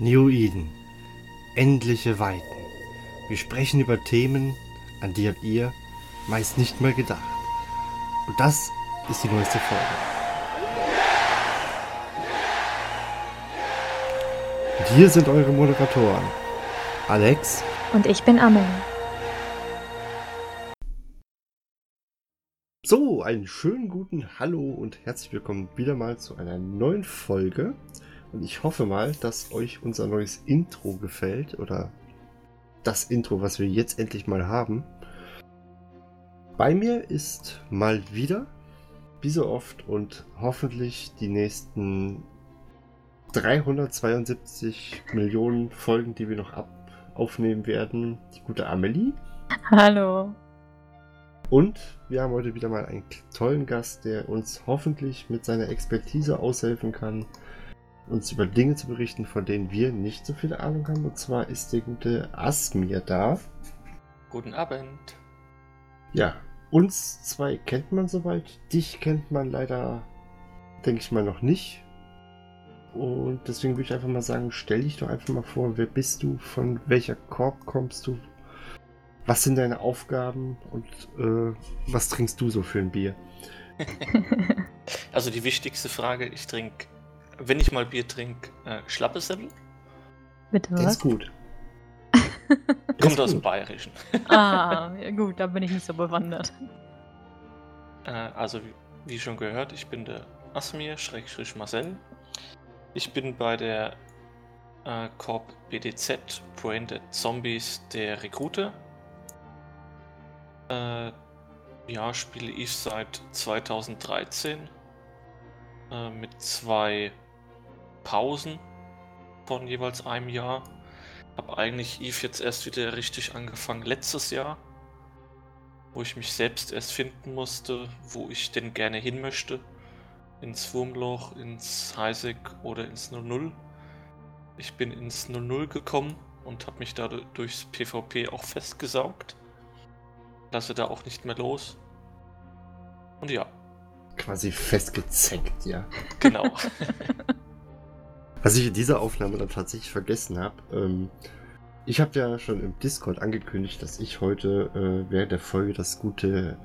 New Eden. Endliche Weiten. Wir sprechen über Themen, an die habt ihr meist nicht mal gedacht. Und das ist die neueste Folge. Und hier sind eure Moderatoren. Alex. Und ich bin Amelie. So, einen schönen guten Hallo und herzlich willkommen wieder mal zu einer neuen Folge. Und ich hoffe mal, dass euch unser neues Intro gefällt oder das Intro, was wir jetzt endlich mal haben. Bei mir ist mal wieder, wie so oft und hoffentlich die nächsten 372 Millionen Folgen, die wir noch ab aufnehmen werden, die gute Amelie. Hallo. Und wir haben heute wieder mal einen tollen Gast, der uns hoffentlich mit seiner Expertise aushelfen kann, uns über Dinge zu berichten, von denen wir nicht so viel Ahnung haben. Und zwar ist der gute Asmir da. Guten Abend. Ja, uns zwei kennt man soweit. Dich kennt man leider, denke ich mal, noch nicht. Und deswegen würde ich einfach mal sagen, stell dich doch einfach mal vor, wer bist du, von welcher Korb kommst du, was sind deine Aufgaben und äh, was trinkst du so für ein Bier? also die wichtigste Frage, ich trinke wenn ich mal Bier trinke, äh, Schlappesemmel. Bitte was? Der ist gut. Kommt aus dem Bayerischen. ah, ja, gut, da bin ich nicht so bewandert. Äh, also, wie, wie, schon gehört, ich bin der Asmir, Schrägstrich Marcel. Ich bin bei der äh, Corp BDZ, Branded Zombies, der Recruiter. Äh, ja, spiele ich seit 2013 äh, mit zwei Pausen von jeweils einem Jahr. Habe eigentlich Eve jetzt erst wieder richtig angefangen letztes Jahr, wo ich mich selbst erst finden musste, wo ich denn gerne hin möchte. Ins Wurmloch, ins Heisig oder ins 00. Ich bin ins 00 gekommen und habe mich da durchs PvP auch festgesaugt. Lasse da auch nicht mehr los. Und ja. Quasi festgezeckt, ja. Genau. Was ich in dieser Aufnahme dann tatsächlich vergessen habe, ähm, ich habe ja schon im Discord angekündigt, dass ich heute äh, während der Folge das gute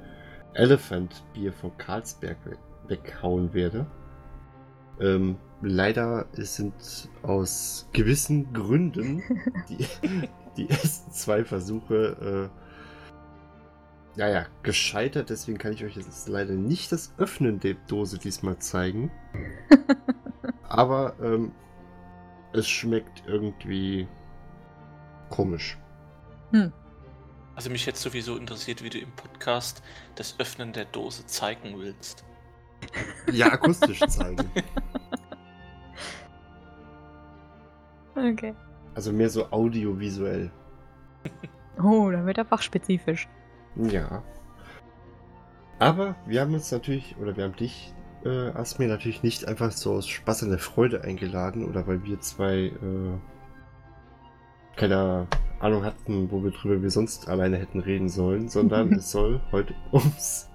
Elephant Bier von Karlsberg we weghauen werde. Ähm, leider sind aus gewissen Gründen die, die ersten zwei Versuche äh, ja, gescheitert. Deswegen kann ich euch jetzt leider nicht das Öffnen der Dose diesmal zeigen. Aber ähm, es schmeckt irgendwie komisch. Hm. Also mich jetzt sowieso interessiert, wie du im Podcast das Öffnen der Dose zeigen willst. Ja, akustisch zeigen. okay. Also mehr so audiovisuell. Oh, da wird er fachspezifisch. Ja. Aber wir haben uns natürlich, oder wir haben dich äh, Asmir natürlich nicht einfach so aus Spaß an der Freude eingeladen oder weil wir zwei äh, keine Ahnung hatten, worüber wir sonst alleine hätten reden sollen, sondern es soll heute ums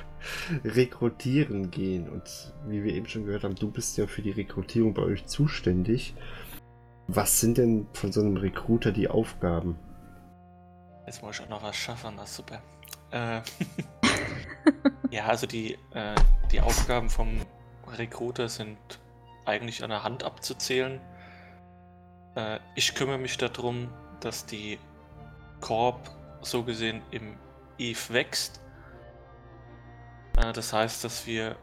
Rekrutieren gehen. Und wie wir eben schon gehört haben, du bist ja für die Rekrutierung bei euch zuständig. Was sind denn von so einem Recruiter die Aufgaben? Jetzt muss ich auch noch was schaffen, das ist super. Äh, ja, also die, äh, die Aufgaben vom Recruiter sind eigentlich an der Hand abzuzählen. Äh, ich kümmere mich darum, dass die Korb so gesehen im Eve wächst. Äh, das heißt, dass wir,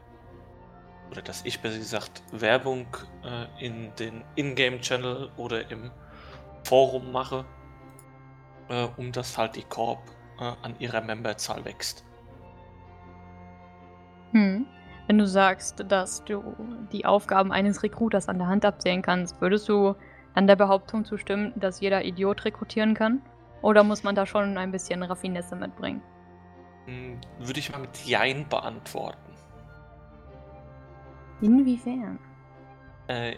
oder dass ich besser gesagt, Werbung äh, in den Ingame-Channel oder im Forum mache, äh, um dass halt die Korb äh, an ihrer Memberzahl wächst. Hm. Wenn du sagst, dass du die Aufgaben eines Recruiters an der Hand abzählen kannst, würdest du an der Behauptung zustimmen, dass jeder Idiot rekrutieren kann? Oder muss man da schon ein bisschen Raffinesse mitbringen? Hm, würde ich mal mit Jein beantworten. Inwiefern? Äh,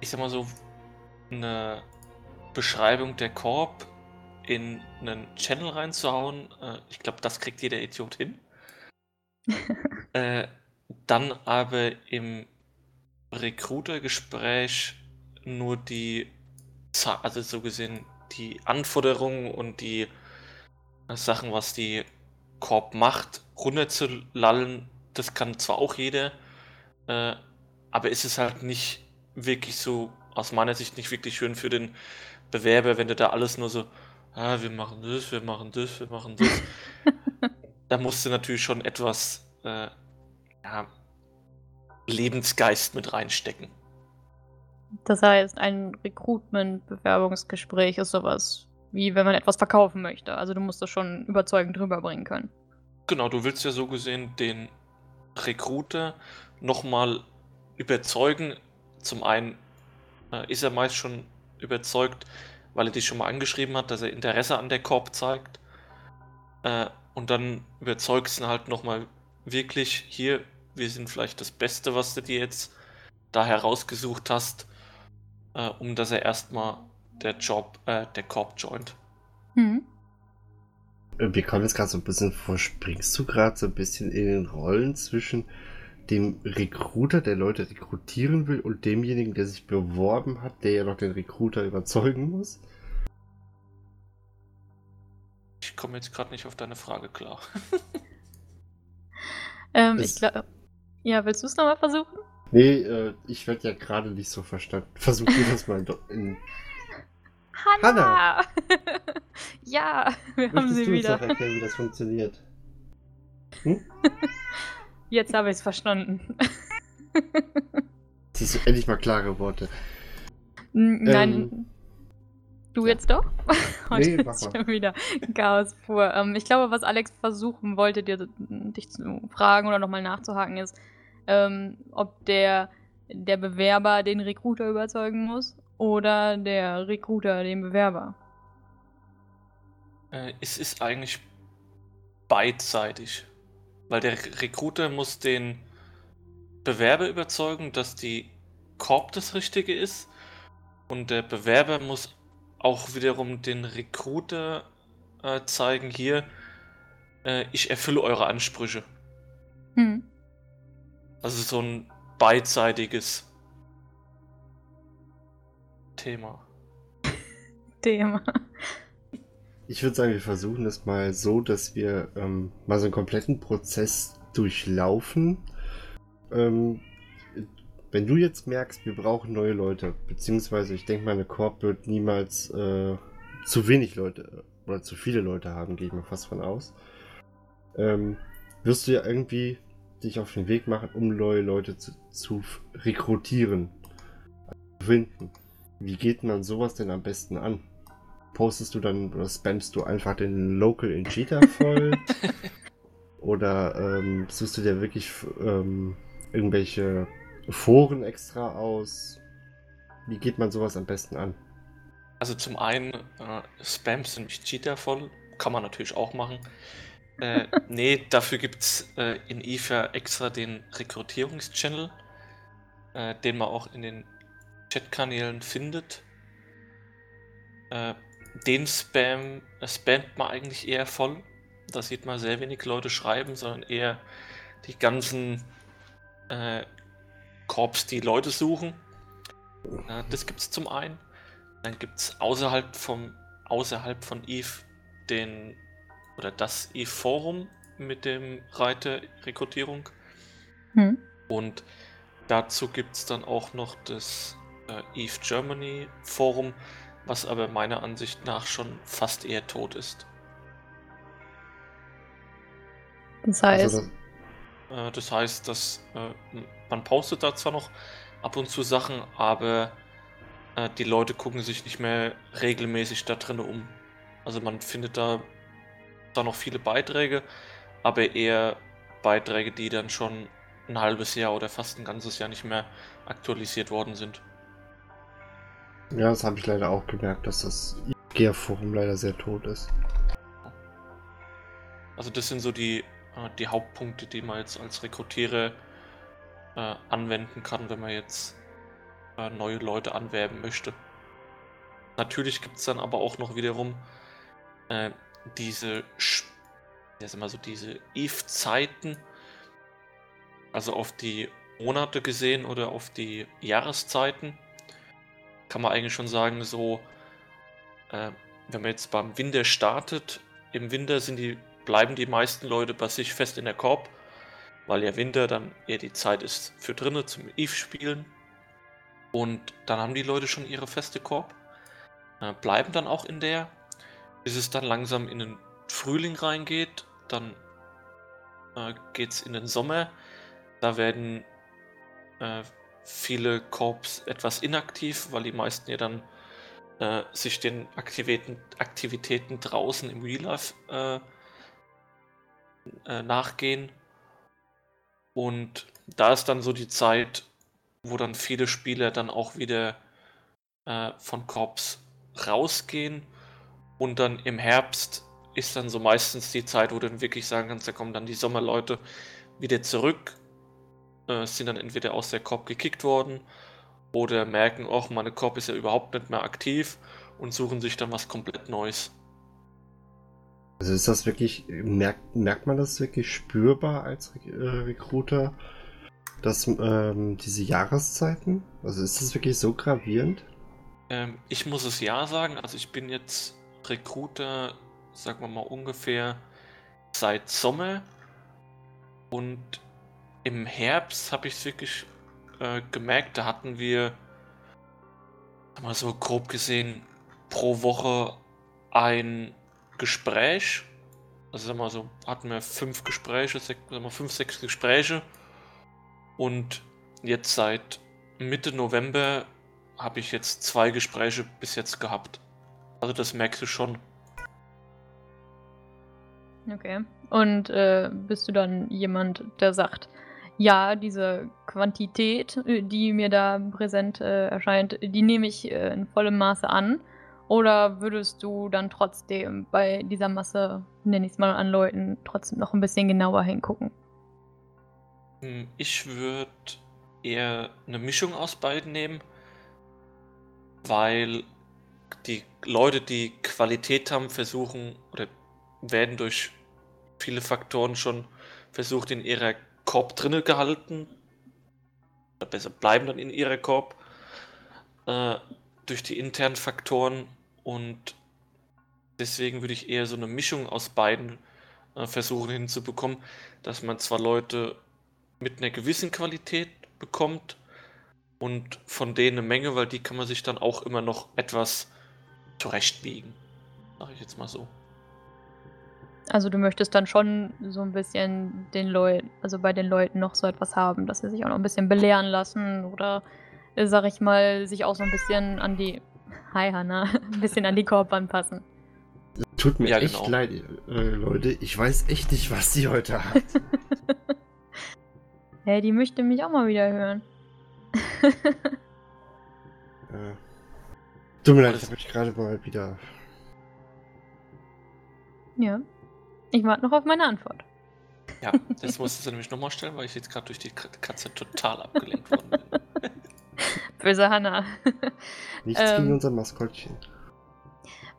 ich sag mal so, eine Beschreibung der Korb in einen Channel reinzuhauen, äh, ich glaube, das kriegt jeder Idiot hin. äh, dann aber im Recruiter-Gespräch nur die also so gesehen die Anforderungen und die Sachen, was die Korb macht, runterzulallen, das kann zwar auch jeder, äh, aber ist es halt nicht wirklich so, aus meiner Sicht nicht wirklich schön für den Bewerber, wenn du da alles nur so, ah, wir machen das, wir machen das, wir machen das. da musst du natürlich schon etwas äh, ja, Lebensgeist mit reinstecken. Das heißt, ein Recruitment-Bewerbungsgespräch ist sowas wie wenn man etwas verkaufen möchte. Also du musst das schon überzeugend rüberbringen können. Genau, du willst ja so gesehen den Recruiter nochmal überzeugen. Zum einen äh, ist er meist schon überzeugt, weil er dich schon mal angeschrieben hat, dass er Interesse an der Korb zeigt. Äh, und dann überzeugst du ihn halt nochmal wirklich, hier, wir sind vielleicht das Beste, was du dir jetzt da herausgesucht hast, äh, um dass er erstmal der Job, äh, der Korb joint. Mhm. Wir kommen jetzt gerade so ein bisschen vor, springst du gerade so ein bisschen in den Rollen zwischen dem Recruiter, der Leute rekrutieren will, und demjenigen, der sich beworben hat, der ja noch den Recruiter überzeugen muss? Ich komme jetzt gerade nicht auf deine Frage klar. ähm, ich glaube. Ja, willst du es nochmal versuchen? Nee, äh, ich werde ja gerade nicht so verstanden. Versuch dir das mal in. Hanna! Hanna. ja, wir Möchtest haben sie du wieder. Auch erklären, wie das funktioniert? Hm? Jetzt habe ich es verstanden. Siehst du, endlich mal klare Worte. Nein. Ähm, du jetzt doch? Heute nee, ist schon wieder Chaos pur. Ähm, ich glaube, was Alex versuchen wollte, dir, dich zu fragen oder nochmal nachzuhaken, ist, ähm, ob der, der Bewerber den Recruiter überzeugen muss oder der Recruiter den Bewerber. Äh, es ist eigentlich beidseitig. Weil der Recruiter muss den Bewerber überzeugen, dass die Korb das Richtige ist. Und der Bewerber muss auch wiederum den Recruiter äh, zeigen, hier, äh, ich erfülle eure Ansprüche. Hm. Also so ein beidseitiges Thema. Thema. Ich würde sagen, wir versuchen es mal so, dass wir ähm, mal so einen kompletten Prozess durchlaufen. Ähm, wenn du jetzt merkst, wir brauchen neue Leute, beziehungsweise ich denke, meine Korb wird niemals äh, zu wenig Leute oder zu viele Leute haben, gehe ich mal fast von aus. Ähm, wirst du ja irgendwie dich auf den Weg machen, um neue Leute zu, zu rekrutieren, zu finden. Wie geht man sowas denn am besten an? postest du dann oder spammst du einfach den Local in Cheetah voll? oder ähm, suchst du dir wirklich ähm, irgendwelche Foren extra aus? Wie geht man sowas am besten an? Also zum einen äh, spammst du nicht Cheetah voll, kann man natürlich auch machen. Äh, nee, dafür gibt es äh, in IFA extra den Rekrutierungschannel, äh, den man auch in den Chatkanälen findet. Äh, den Spam äh, spammt man eigentlich eher voll. Da sieht man sehr wenig Leute schreiben, sondern eher die ganzen äh, Korps, die Leute suchen. Äh, das gibt es zum einen. Dann gibt es außerhalb vom außerhalb von Eve den oder das Eve Forum mit dem Reiter Rekrutierung. Hm. Und dazu gibt es dann auch noch das äh, Eve Germany Forum, was aber meiner Ansicht nach schon fast eher tot ist. Das heißt. Also das, äh, das, heißt, dass äh, man postet da zwar noch ab und zu Sachen, aber äh, die Leute gucken sich nicht mehr regelmäßig da drin um. Also man findet da, da noch viele Beiträge, aber eher Beiträge, die dann schon ein halbes Jahr oder fast ein ganzes Jahr nicht mehr aktualisiert worden sind. Ja, das habe ich leider auch gemerkt, dass das IKEA-Forum leider sehr tot ist. Also das sind so die, die Hauptpunkte, die man jetzt als Rekrutierer äh, anwenden kann, wenn man jetzt äh, neue Leute anwerben möchte. Natürlich gibt es dann aber auch noch wiederum äh, diese, sag mal so diese Eve-Zeiten, also auf die Monate gesehen oder auf die Jahreszeiten kann man eigentlich schon sagen, so, äh, wenn man jetzt beim Winter startet, im Winter sind die, bleiben die meisten Leute bei sich fest in der Korb, weil ja Winter dann eher die Zeit ist für drinnen zum Eve spielen. Und dann haben die Leute schon ihre feste Korb, äh, bleiben dann auch in der, bis es dann langsam in den Frühling reingeht, dann äh, geht es in den Sommer. Da werden äh, viele Korps etwas inaktiv, weil die meisten ja dann äh, sich den Aktivitäten, Aktivitäten draußen im Real Life äh, äh, nachgehen. Und da ist dann so die Zeit, wo dann viele Spieler dann auch wieder äh, von Korps rausgehen und dann im Herbst ist dann so meistens die Zeit, wo du dann wirklich sagen kannst, da kommen dann die Sommerleute wieder zurück, äh, sind dann entweder aus der Korb gekickt worden oder merken, oh, meine Korb ist ja überhaupt nicht mehr aktiv und suchen sich dann was komplett Neues. Also ist das wirklich, merkt, merkt man das wirklich spürbar als äh, Recruiter, dass ähm, diese Jahreszeiten? Also ist das wirklich so gravierend? Ähm, ich muss es ja sagen, also ich bin jetzt Recruiter sagen wir mal ungefähr seit Sommer. Und im Herbst habe ich es wirklich äh, gemerkt, da hatten wir, mal so grob gesehen, pro Woche ein Gespräch. Also sagen wir so, hatten wir fünf Gespräche, sech, sagen wir fünf, sechs Gespräche. Und jetzt seit Mitte November habe ich jetzt zwei Gespräche bis jetzt gehabt. Also das merkst du schon. Okay. Und äh, bist du dann jemand, der sagt, ja, diese Quantität, äh, die mir da präsent äh, erscheint, die nehme ich äh, in vollem Maße an? Oder würdest du dann trotzdem bei dieser Masse, nenne ich es mal an Leuten, trotzdem noch ein bisschen genauer hingucken? Hm, ich würde eher eine Mischung aus beiden nehmen, weil die Leute, die Qualität haben, versuchen oder werden durch viele Faktoren schon versucht in ihrer Korb drinne gehalten. Oder besser bleiben dann in ihrer Korb. Äh, durch die internen Faktoren und deswegen würde ich eher so eine Mischung aus beiden äh, versuchen hinzubekommen, dass man zwar Leute mit einer gewissen Qualität bekommt und von denen eine Menge, weil die kann man sich dann auch immer noch etwas zurechtbiegen. Sag ich jetzt mal so. Also du möchtest dann schon so ein bisschen den Leuten, also bei den Leuten noch so etwas haben, dass sie sich auch noch ein bisschen belehren lassen oder, sag ich mal, sich auch so ein bisschen an die, hi Hanna, ein bisschen an die Korb anpassen. Tut mir ja, echt genau. leid, äh, Leute. Ich weiß echt nicht, was sie heute hat. hey, die möchte mich auch mal wieder hören. ja. Tut mir leid, ich habe mich gerade mal wieder. Ja. Ich warte noch auf meine Antwort. Ja, das musstest du nämlich nochmal stellen, weil ich jetzt gerade durch die Katze total abgelenkt worden bin. Böse Hanna. Nichts ähm, gegen unser Maskottchen.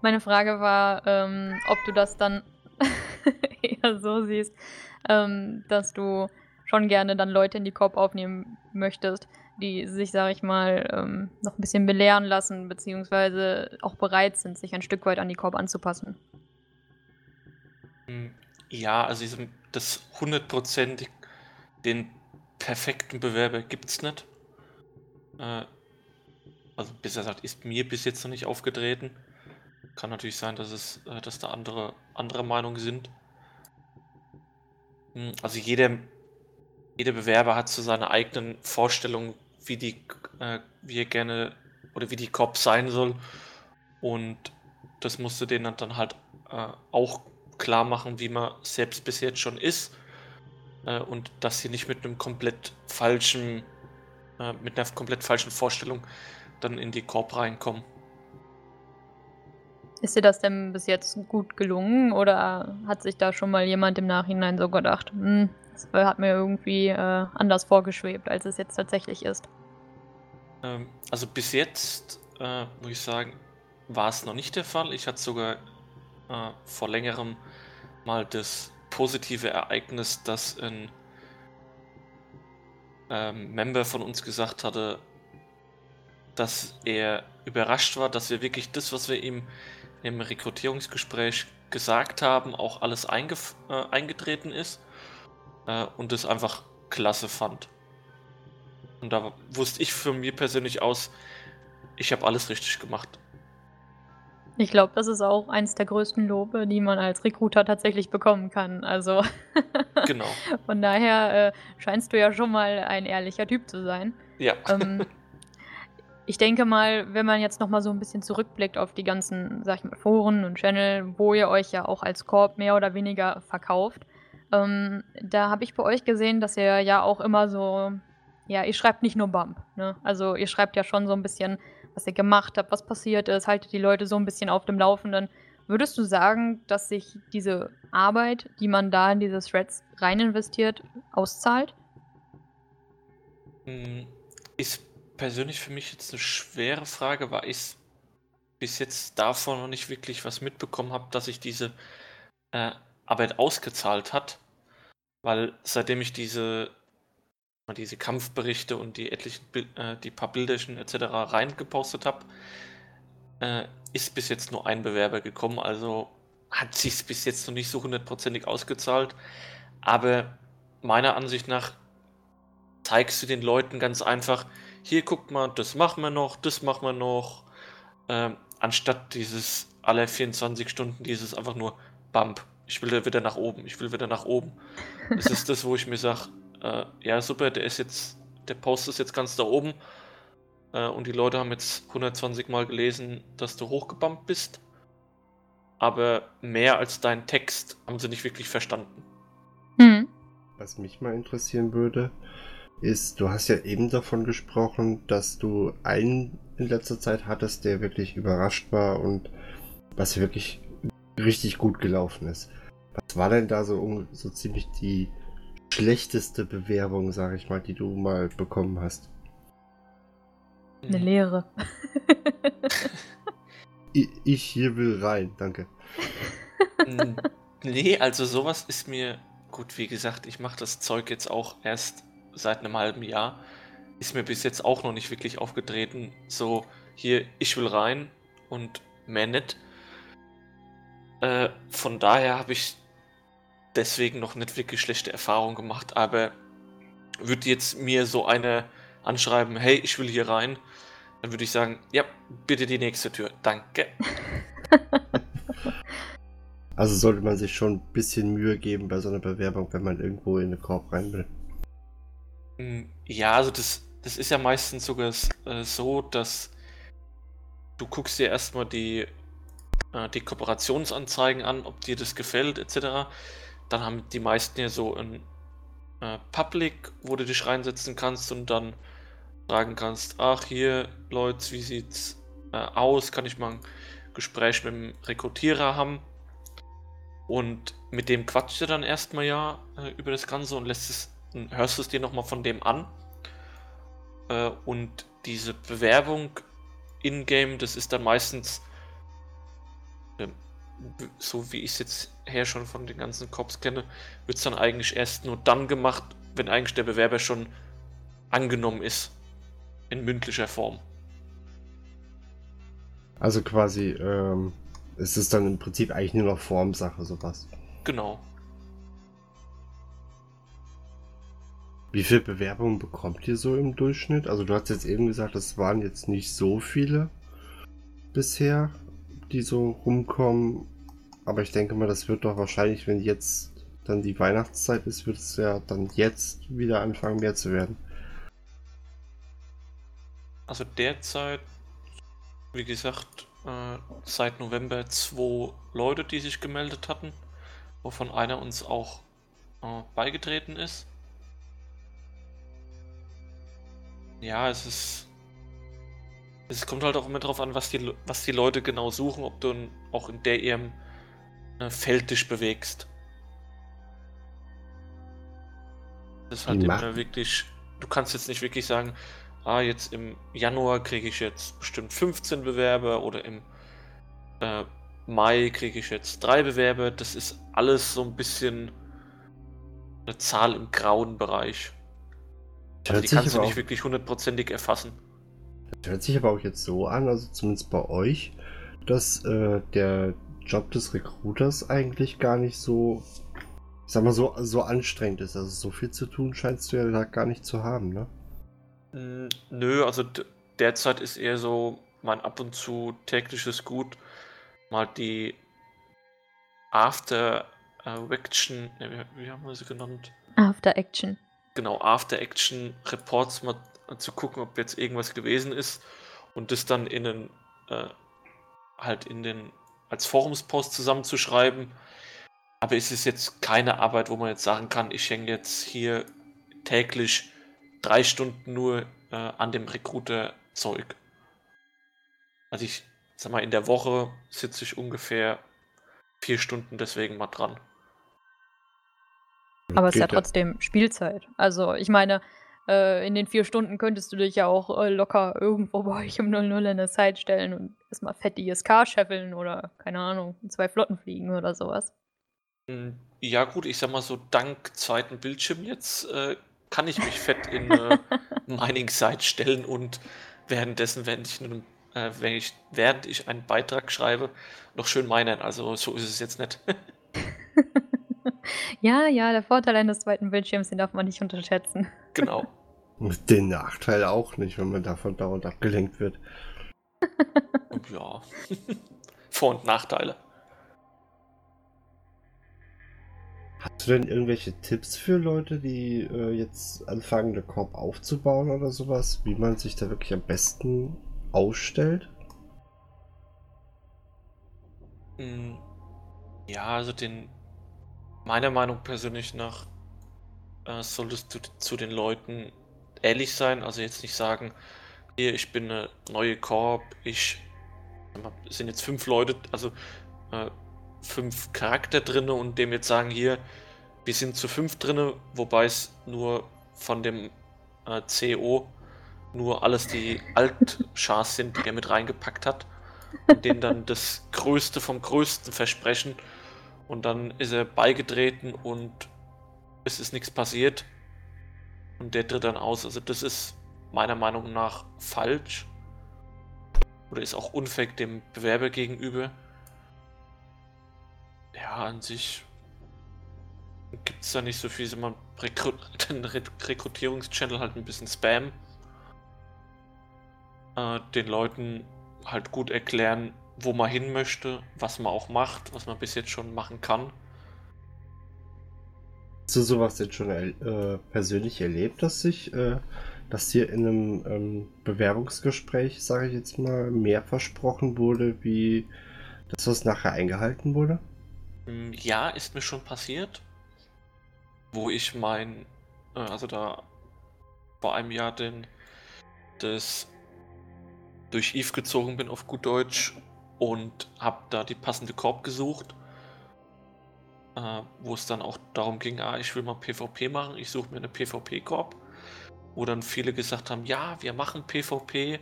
Meine Frage war, ähm, ob du das dann eher so siehst, ähm, dass du schon gerne dann Leute in die Korb aufnehmen möchtest, die sich, sag ich mal, ähm, noch ein bisschen belehren lassen, beziehungsweise auch bereit sind, sich ein Stück weit an die Korb anzupassen. Hm, ja, also das hundertprozentig den perfekten Bewerber gibt es nicht. Äh, also bisher sagt, ist mir bis jetzt noch nicht aufgetreten. Kann natürlich sein, dass es, äh, dass da andere, andere Meinungen sind. Hm, also jeder, jeder Bewerber hat so seine eigenen Vorstellungen, wie die, äh, wie er gerne oder wie die Cop sein soll. Und das musste denen dann halt äh, auch klar machen, wie man selbst bis jetzt schon ist. Äh, und dass sie nicht mit einem komplett falschen, äh, mit einer komplett falschen Vorstellung dann in die Korb reinkommen. Ist dir das denn bis jetzt gut gelungen oder hat sich da schon mal jemand im Nachhinein so gedacht, hm, das hat mir irgendwie äh, anders vorgeschwebt, als es jetzt tatsächlich ist? Ähm, also bis jetzt, äh, muss ich sagen, war es noch nicht der Fall. Ich hatte sogar äh, vor längerem mal das positive Ereignis, dass ein ähm, Member von uns gesagt hatte, dass er überrascht war, dass wir wirklich das, was wir ihm im Rekrutierungsgespräch gesagt haben, auch alles äh, eingetreten ist äh, und es einfach klasse fand. Und da wusste ich für mich persönlich aus, ich habe alles richtig gemacht. Ich glaube, das ist auch eins der größten Lobe, die man als Recruiter tatsächlich bekommen kann. Also genau. Von daher äh, scheinst du ja schon mal ein ehrlicher Typ zu sein. Ja. Ähm, ich denke mal, wenn man jetzt noch mal so ein bisschen zurückblickt auf die ganzen, sag ich mal, Foren und Channel, wo ihr euch ja auch als Korb mehr oder weniger verkauft, ähm, da habe ich bei euch gesehen, dass ihr ja auch immer so, ja, ihr schreibt nicht nur Bump, ne? Also ihr schreibt ja schon so ein bisschen, was ihr gemacht habt, was passiert ist, haltet die Leute so ein bisschen auf dem Laufenden. Würdest du sagen, dass sich diese Arbeit, die man da in diese Threads rein investiert, auszahlt? Hm, ist persönlich für mich jetzt eine schwere Frage, weil ich bis jetzt davon noch nicht wirklich was mitbekommen habe, dass sich diese äh, Arbeit ausgezahlt hat. Weil seitdem ich diese, diese Kampfberichte und die etlichen, äh, die paar Bilderchen etc. reingepostet habe, äh, ist bis jetzt nur ein Bewerber gekommen. Also hat sich bis jetzt noch nicht so hundertprozentig ausgezahlt. Aber meiner Ansicht nach zeigst du den Leuten ganz einfach, hier guckt mal, das machen wir noch, das machen wir noch. Ähm, anstatt dieses alle 24 Stunden dieses einfach nur Bump. Ich will wieder nach oben, ich will wieder nach oben. Das ist das, wo ich mir sage, äh, ja super, der ist jetzt, der Post ist jetzt ganz da oben äh, und die Leute haben jetzt 120 Mal gelesen, dass du hochgebumpt bist. Aber mehr als dein Text haben sie nicht wirklich verstanden. Hm. Was mich mal interessieren würde, ist, du hast ja eben davon gesprochen, dass du einen in letzter Zeit hattest, der wirklich überrascht war und was wirklich richtig gut gelaufen ist. Was war denn da so, so ziemlich die schlechteste Bewerbung, sag ich mal, die du mal bekommen hast? Eine Lehre. ich, ich hier will rein, danke. nee, also sowas ist mir gut, wie gesagt, ich mache das Zeug jetzt auch erst seit einem halben Jahr. Ist mir bis jetzt auch noch nicht wirklich aufgetreten. So, hier, ich will rein und mehr nicht. Äh, von daher habe ich deswegen noch nicht wirklich schlechte Erfahrungen gemacht, aber würde jetzt mir so eine anschreiben, hey, ich will hier rein, dann würde ich sagen, ja, bitte die nächste Tür. Danke. Also sollte man sich schon ein bisschen Mühe geben bei so einer Bewerbung, wenn man irgendwo in eine Korb rein will. Hm, ja, also das, das ist ja meistens sogar äh, so, dass du guckst dir erstmal die, äh, die Kooperationsanzeigen an, ob dir das gefällt, etc. Dann haben die meisten ja so ein äh, Public, wo du dich reinsetzen kannst und dann fragen kannst, ach hier, Leute, wie sieht's äh, aus? Kann ich mal ein Gespräch mit dem Rekrutierer haben? Und mit dem quatscht er dann erstmal ja äh, über das Ganze und lässt es hörst du es dir nochmal von dem an. Äh, und diese Bewerbung in-game, das ist dann meistens, äh, so wie ich es jetzt her schon von den ganzen Cops kenne, wird es dann eigentlich erst nur dann gemacht, wenn eigentlich der Bewerber schon angenommen ist. In mündlicher Form. Also quasi, ähm, ist es dann im Prinzip eigentlich nur noch Formsache, sowas. Genau. Wie viele Bewerbungen bekommt ihr so im Durchschnitt? Also du hast jetzt eben gesagt, es waren jetzt nicht so viele bisher, die so rumkommen. Aber ich denke mal, das wird doch wahrscheinlich, wenn jetzt dann die Weihnachtszeit ist, wird es ja dann jetzt wieder anfangen mehr zu werden. Also derzeit, wie gesagt, äh, seit November zwei Leute, die sich gemeldet hatten, wovon einer uns auch äh, beigetreten ist. Ja, es ist. Es kommt halt auch immer darauf an, was die, was die Leute genau suchen, ob du auch in der ihrem Feld dich bewegst. Das ist halt immer wirklich. Du kannst jetzt nicht wirklich sagen, ah, jetzt im Januar kriege ich jetzt bestimmt 15 Bewerber oder im äh, Mai kriege ich jetzt drei Bewerber. Das ist alles so ein bisschen eine Zahl im grauen Bereich. Also die kannst du nicht wirklich hundertprozentig erfassen. Das hört sich aber auch jetzt so an, also zumindest bei euch, dass äh, der Job des Recruiters eigentlich gar nicht so, ich sag mal, so, so anstrengend ist. Also so viel zu tun scheinst du ja da gar nicht zu haben, ne? Mm, Nö, also derzeit ist eher so mein ab und zu tägliches Gut, mal die After äh, Action, ne, wie, wie haben wir sie genannt? After Action. Genau, After Action Reports mal zu gucken, ob jetzt irgendwas gewesen ist und das dann in den, äh, halt in den, als Forumspost zusammenzuschreiben. Aber es ist jetzt keine Arbeit, wo man jetzt sagen kann, ich hänge jetzt hier täglich drei Stunden nur äh, an dem Recruiter-Zeug. Also ich sag mal, in der Woche sitze ich ungefähr vier Stunden deswegen mal dran. Aber es ist ja trotzdem Spielzeit. Also, ich meine, äh, in den vier Stunden könntest du dich ja auch äh, locker irgendwo bei euch im 00 in eine Side stellen und erstmal fett ISK scheffeln oder, keine Ahnung, zwei Flotten fliegen oder sowas. Mm, Ja, gut, ich sag mal so, dank zweiten Bildschirm jetzt äh, kann ich mich fett in äh, Mining-Site stellen und währenddessen, während ich, einen, äh, wenn ich, während ich einen Beitrag schreibe, noch schön minen. Also so ist es jetzt nicht. ja, ja, der Vorteil eines zweiten Bildschirms, den darf man nicht unterschätzen. genau. Den Nachteil auch nicht, wenn man davon dauernd abgelenkt wird. Ja. Vor- und Nachteile. Hast du denn irgendwelche Tipps für Leute, die äh, jetzt anfangen, eine Korb aufzubauen oder sowas? Wie man sich da wirklich am besten ausstellt? Mm, Ja, also den, meiner Meinung persönlich nach, äh, solltest du zu den Leuten ehrlich sein, also jetzt nicht sagen, hier, ich bin eine neue Korb, ich, sind jetzt fünf Leute, also äh, fünf Charakter drinne und dem jetzt sagen, hier, wir sind zu fünf drinne, wobei es nur von dem äh, CO nur alles die Altschars sind, die er mit reingepackt hat und denen dann das Größte vom Größten versprechen und dann ist er beigetreten und es ist nichts passiert und der tritt dann aus. Also das ist meiner Meinung nach falsch oder ist auch unfair dem Bewerber gegenüber. Ja, an sich gibt es da nicht so viel, wenn man Rekru den Re Rekrutierungschannel halt ein bisschen Spam. Äh, den Leuten halt gut erklären, wo man hin möchte, was man auch macht, was man bis jetzt schon machen kann. Hast du sowas jetzt schon äh, persönlich erlebt, dass sich, äh, dass dir in einem ähm, Bewerbungsgespräch, sage ich jetzt mal, mehr versprochen wurde, wie das, was nachher eingehalten wurde? Mm, Ja, ist mir schon passiert, wo ich mein, äh, also da vor einem Jahr den, das durch Eve gezogen bin auf gut Deutsch und habe da die passende Korb gesucht, äh, wo es dann auch darum ging, ah, ich will mal PvP machen, ich suche mir eine PvP-Korb, wo dann viele gesagt haben, ja, wir machen PvP,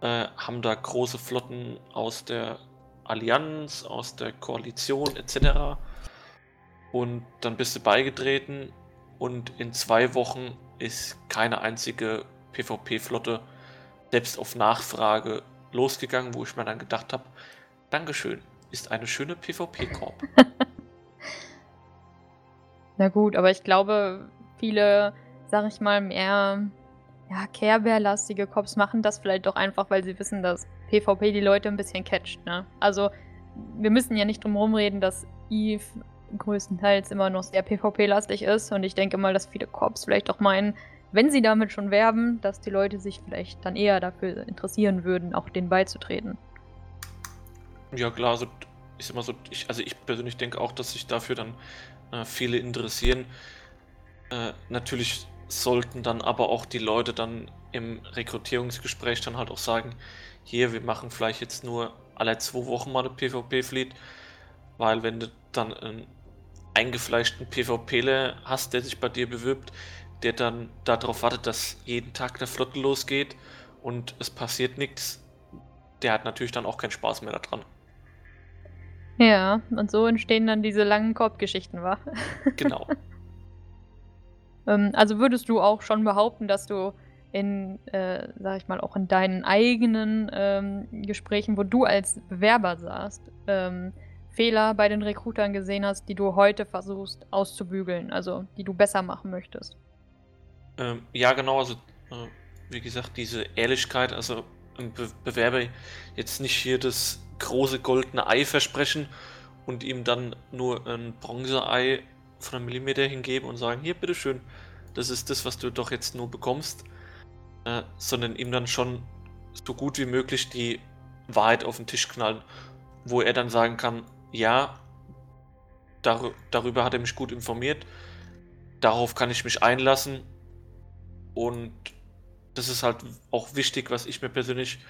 äh, haben da große Flotten aus der Allianz, aus der Koalition etc. Und dann bist du beigetreten und in zwei Wochen ist keine einzige PvP-Flotte selbst auf Nachfrage losgegangen, wo ich mir dann gedacht habe, Dankeschön, ist eine schöne PvP-Korb. Na gut, aber ich glaube, viele, sag ich mal, mehr ja, Care-Bear-lastige Cops machen das vielleicht doch einfach, weil sie wissen, dass PvP die Leute ein bisschen catcht, ne? Also, wir müssen ja nicht drum rumreden, dass Eve größtenteils immer noch sehr PvP-lastig ist und ich denke mal, dass viele Cops vielleicht auch meinen, wenn sie damit schon werben, dass die Leute sich vielleicht dann eher dafür interessieren würden, auch denen beizutreten. Ja klar, also ich mal so, ich, also ich persönlich denke auch, dass sich dafür dann äh, viele interessieren. Äh, natürlich sollten dann aber auch die Leute dann im Rekrutierungsgespräch dann halt auch sagen, hier, wir machen vielleicht jetzt nur alle zwei Wochen mal eine PvP-Fleet, weil wenn du dann einen eingefleischten PvPler hast, der sich bei dir bewirbt, der dann darauf wartet, dass jeden Tag eine Flotte losgeht und es passiert nichts, der hat natürlich dann auch keinen Spaß mehr daran. Ja, und so entstehen dann diese langen Korbgeschichten, wa? Genau. Ähm, also würdest du auch schon behaupten, dass du in, äh, sag ich mal, auch in deinen eigenen ähm, Gesprächen, wo du als Bewerber saßt, ähm, Fehler bei den Recruitern gesehen hast, die du heute versuchst auszubügeln, also die du besser machen möchtest. Ähm, ja, genau, also äh, wie gesagt, diese Ehrlichkeit, also ein Be Bewerber jetzt nicht hier das große goldene Ei versprechen und ihm dann nur ein Bronzeei von einem Millimeter hingeben und sagen, hier, bitteschön, das ist das, was du doch jetzt nur bekommst, äh, sondern ihm dann schon so gut wie möglich die Wahrheit auf den Tisch knallen, wo er dann sagen kann, ja, dar darüber hat er mich gut informiert, darauf kann ich mich einlassen und das ist halt auch wichtig, was ich mir persönlich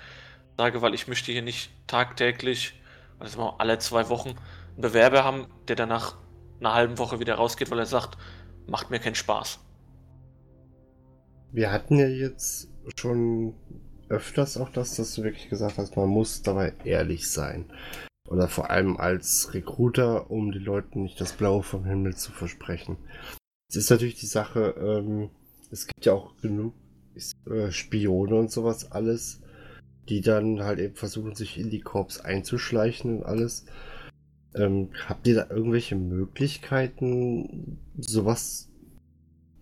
sage, weil ich möchte hier nicht tagtäglich, also alle zwei Wochen, einen Bewerber haben, der danach einer halben Woche wieder rausgeht, weil er sagt, macht mir keinen Spaß. Wir hatten ja jetzt schon öfters auch das, dass du wirklich gesagt hast, man muss dabei ehrlich sein. Oder vor allem als Recruiter, um den Leuten nicht das Blaue vom Himmel zu versprechen. Es ist natürlich die Sache, ähm, es gibt ja auch genug äh, Spione und sowas alles, die dann halt eben versuchen, sich in die Korps einzuschleichen und alles. Ähm, habt ihr da irgendwelche Möglichkeiten, sowas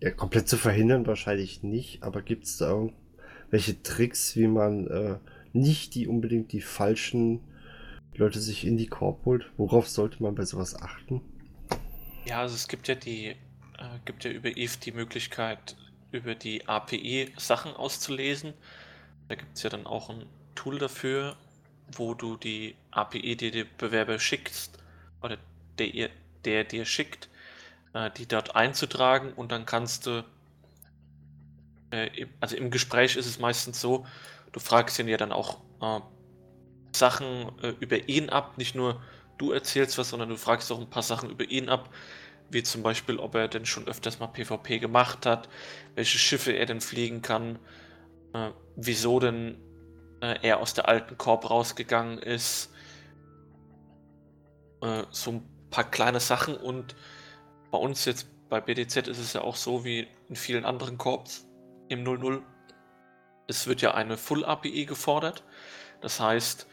ja, komplett zu verhindern? Wahrscheinlich nicht, aber gibt es da irgendwelche Tricks, wie man äh, nicht die unbedingt die falschen Leute sich in die Korb holt? Worauf sollte man bei sowas achten? Ja, also es gibt ja die, äh, gibt ja über EVE die Möglichkeit, über die API Sachen auszulesen. Da gibt es ja dann auch ein Tool dafür, wo du die API, die der Bewerber schickst, oder der, der dir schickt, äh, die dort einzutragen. Und dann kannst du, äh, also im Gespräch ist es meistens so, du fragst ihn ja dann auch äh, Sachen über ihn ab, nicht nur du erzählst was, sondern du fragst auch ein paar Sachen über ihn ab, wie zum Beispiel, ob er denn schon öfters mal PvP gemacht hat, welche Schiffe er denn fliegen kann, äh, wieso denn äh, er aus der alten Korb rausgegangen ist. Äh, so ein paar kleine Sachen und bei uns jetzt bei BDZ ist es ja auch so wie in vielen anderen Korps im 00. Es wird ja eine Full API gefordert. Das heißt,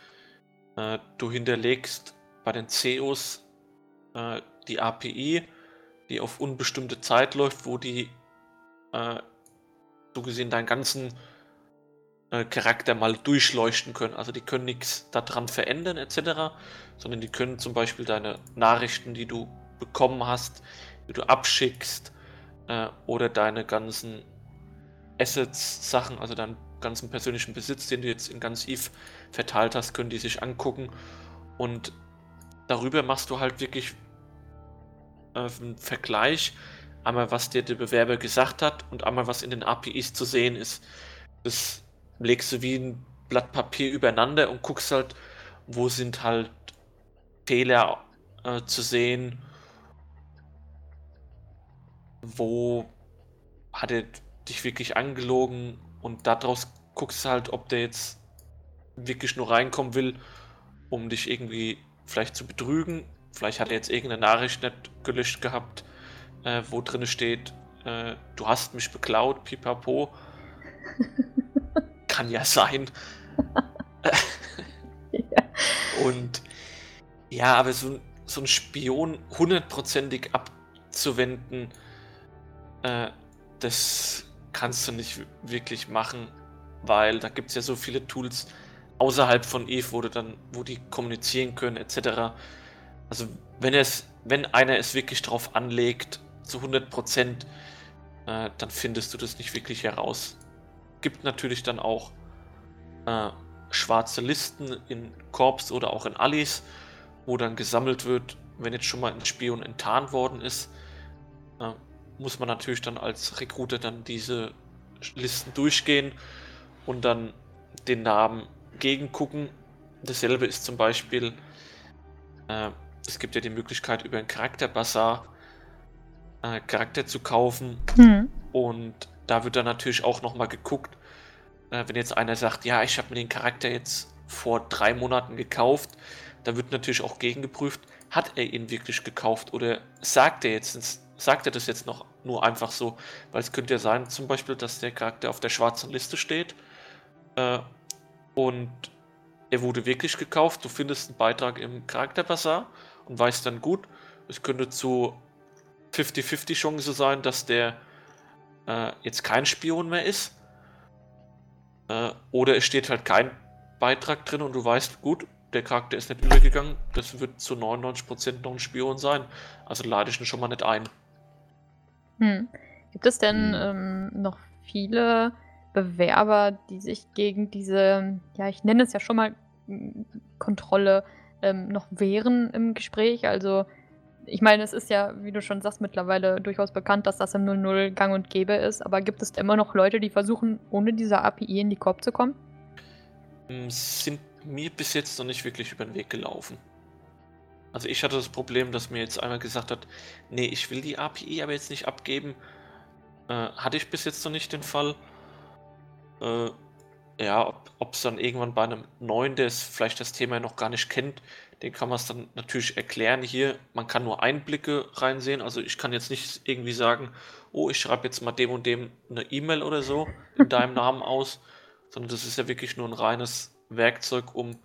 äh, du hinterlegst bei den COs äh, die API die auf unbestimmte Zeit läuft, wo die äh, so gesehen deinen ganzen äh, Charakter mal durchleuchten können. Also die können nichts daran verändern etc., sondern die können zum Beispiel deine Nachrichten, die du bekommen hast, die du abschickst äh, oder deine ganzen Assets-Sachen, also deinen ganzen persönlichen Besitz, den du jetzt in ganz Eve verteilt hast, können die sich angucken und darüber machst du halt wirklich äh, einen Vergleich. Einmal, was dir der Bewerber gesagt hat und einmal, was in den APIs zu sehen ist. Das legst du wie ein Blatt Papier übereinander und guckst halt, wo sind halt Fehler äh, zu sehen, wo hat er dich wirklich angelogen und daraus guckst du halt, ob der jetzt wirklich nur reinkommen will, um dich irgendwie vielleicht zu betrügen Vielleicht hat er jetzt irgendeine Nachricht nicht gelöscht gehabt, äh, wo drin steht, äh, du hast mich beklaut, pipapo. Kann ja sein. ja. Und ja, aber so, so ein Spion hundertprozentig abzuwenden, äh, das kannst du nicht wirklich machen, weil da gibt es ja so viele Tools außerhalb von Eve, wo, du dann, wo die kommunizieren können, etc. Also wenn es, wenn einer es wirklich drauf anlegt, zu 100 Prozent, äh, dann findest du das nicht wirklich heraus. Gibt natürlich dann auch äh, schwarze Listen in Korps oder auch in Allis, wo dann gesammelt wird, wenn jetzt schon mal ein Spion enttarnt worden ist, äh, muss man natürlich dann als Recruiter dann diese Listen durchgehen und dann den Namen gegengucken. Dasselbe ist zum Beispiel, äh, es gibt ja die Möglichkeit, über einen Charakterbazar äh, Charakter zu kaufen. Mhm. Und da wird dann natürlich auch nochmal geguckt, äh, wenn jetzt einer sagt, ja, ich habe mir den Charakter jetzt vor drei Monaten gekauft, da wird natürlich auch gegengeprüft, hat er ihn wirklich gekauft oder sagt er jetzt, sagt er das jetzt noch nur einfach so, weil es könnte ja sein, zum Beispiel, dass der Charakter auf der schwarzen Liste steht äh, und er wurde wirklich gekauft. Du findest einen Beitrag im Charakterbazar und weißt dann gut, es könnte zu 50-50 Chance sein, dass der äh, jetzt kein Spion mehr ist. Äh, oder es steht halt kein Beitrag drin und du weißt, gut, der Charakter ist nicht übergegangen, das wird zu 99% noch ein Spion sein. Also lade ich ihn schon mal nicht ein. Hm. Gibt es denn hm. ähm, noch viele Bewerber, die sich gegen diese, ja, ich nenne es ja schon mal hm, Kontrolle ähm, noch wehren im Gespräch? Also, ich meine, es ist ja, wie du schon sagst, mittlerweile durchaus bekannt, dass das im 00 gang und gäbe ist, aber gibt es immer noch Leute, die versuchen, ohne diese API in die Korb zu kommen? Hm, sind mir bis jetzt noch nicht wirklich über den Weg gelaufen. Also ich hatte das Problem, dass mir jetzt einmal gesagt hat, nee, ich will die API aber jetzt nicht abgeben. Äh, hatte ich bis jetzt noch nicht den Fall. Äh, ja, ob es dann irgendwann bei einem neuen, der vielleicht das Thema noch gar nicht kennt, den kann man es dann natürlich erklären hier. Man kann nur Einblicke reinsehen. Also ich kann jetzt nicht irgendwie sagen, oh, ich schreibe jetzt mal dem und dem eine E-Mail oder so in deinem Namen aus, sondern das ist ja wirklich nur ein reines Werkzeug, um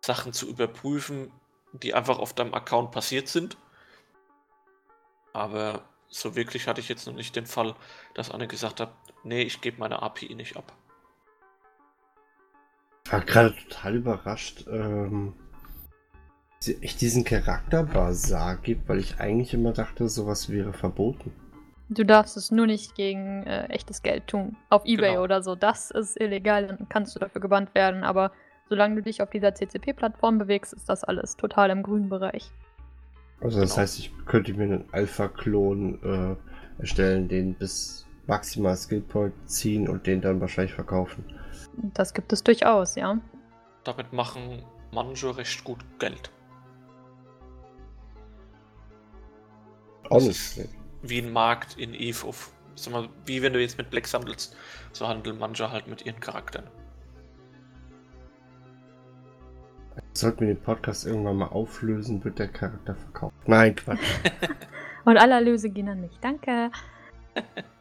Sachen zu überprüfen, die einfach auf deinem Account passiert sind. Aber so wirklich hatte ich jetzt noch nicht den Fall, dass einer gesagt hat, nee, ich gebe meine API nicht ab. Ich war gerade total überrascht, ähm, dass es echt diesen Charakterbazar gibt, weil ich eigentlich immer dachte, sowas wäre verboten. Du darfst es nur nicht gegen äh, echtes Geld tun. Auf Ebay genau. oder so. Das ist illegal, dann kannst du dafür gebannt werden. Aber solange du dich auf dieser CCP-Plattform bewegst, ist das alles total im grünen Bereich. Also das genau. heißt, ich könnte mir einen Alpha-Klon äh, erstellen, den bis maximal Skillpoint ziehen und den dann wahrscheinlich verkaufen. Das gibt es durchaus, ja. Damit machen manche recht gut Geld. Auch nicht schlecht wie ein Markt in Eve auf. Sag mal, wie wenn du jetzt mit Blacks handelst, so handeln manche halt mit ihren Charakteren. Sollten wir den Podcast irgendwann mal auflösen, wird der Charakter verkauft. Nein, Quatsch. Und alle Erlöse gehen an mich. Danke.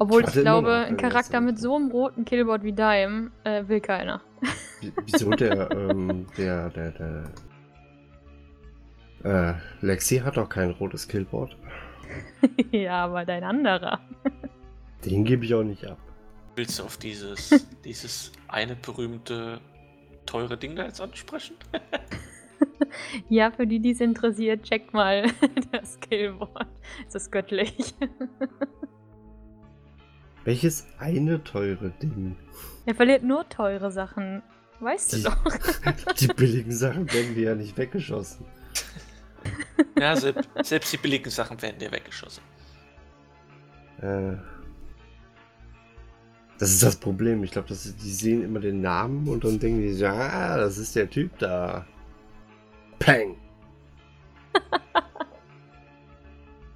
Obwohl ich, ich glaube, ein Charakter mit so einem roten Killboard wie deinem äh, will keiner. Wieso der, ähm, der, der, der. Äh, Lexi hat doch kein rotes Killboard. ja, aber dein anderer. Den gebe ich auch nicht ab. Willst du auf dieses, dieses eine berühmte teure Ding da jetzt ansprechen? ja, für die, die es interessiert, check mal das Skillboard. Es ist göttlich. Welches eine teure Ding? Er verliert nur teure Sachen. Weißt die, du doch. die billigen Sachen werden dir ja nicht weggeschossen. Ja, selbst, selbst die billigen Sachen werden dir weggeschossen. Äh, das ist das Problem. Ich glaube, die sehen immer den Namen und dann denken die, ja, das ist der Typ da. Peng.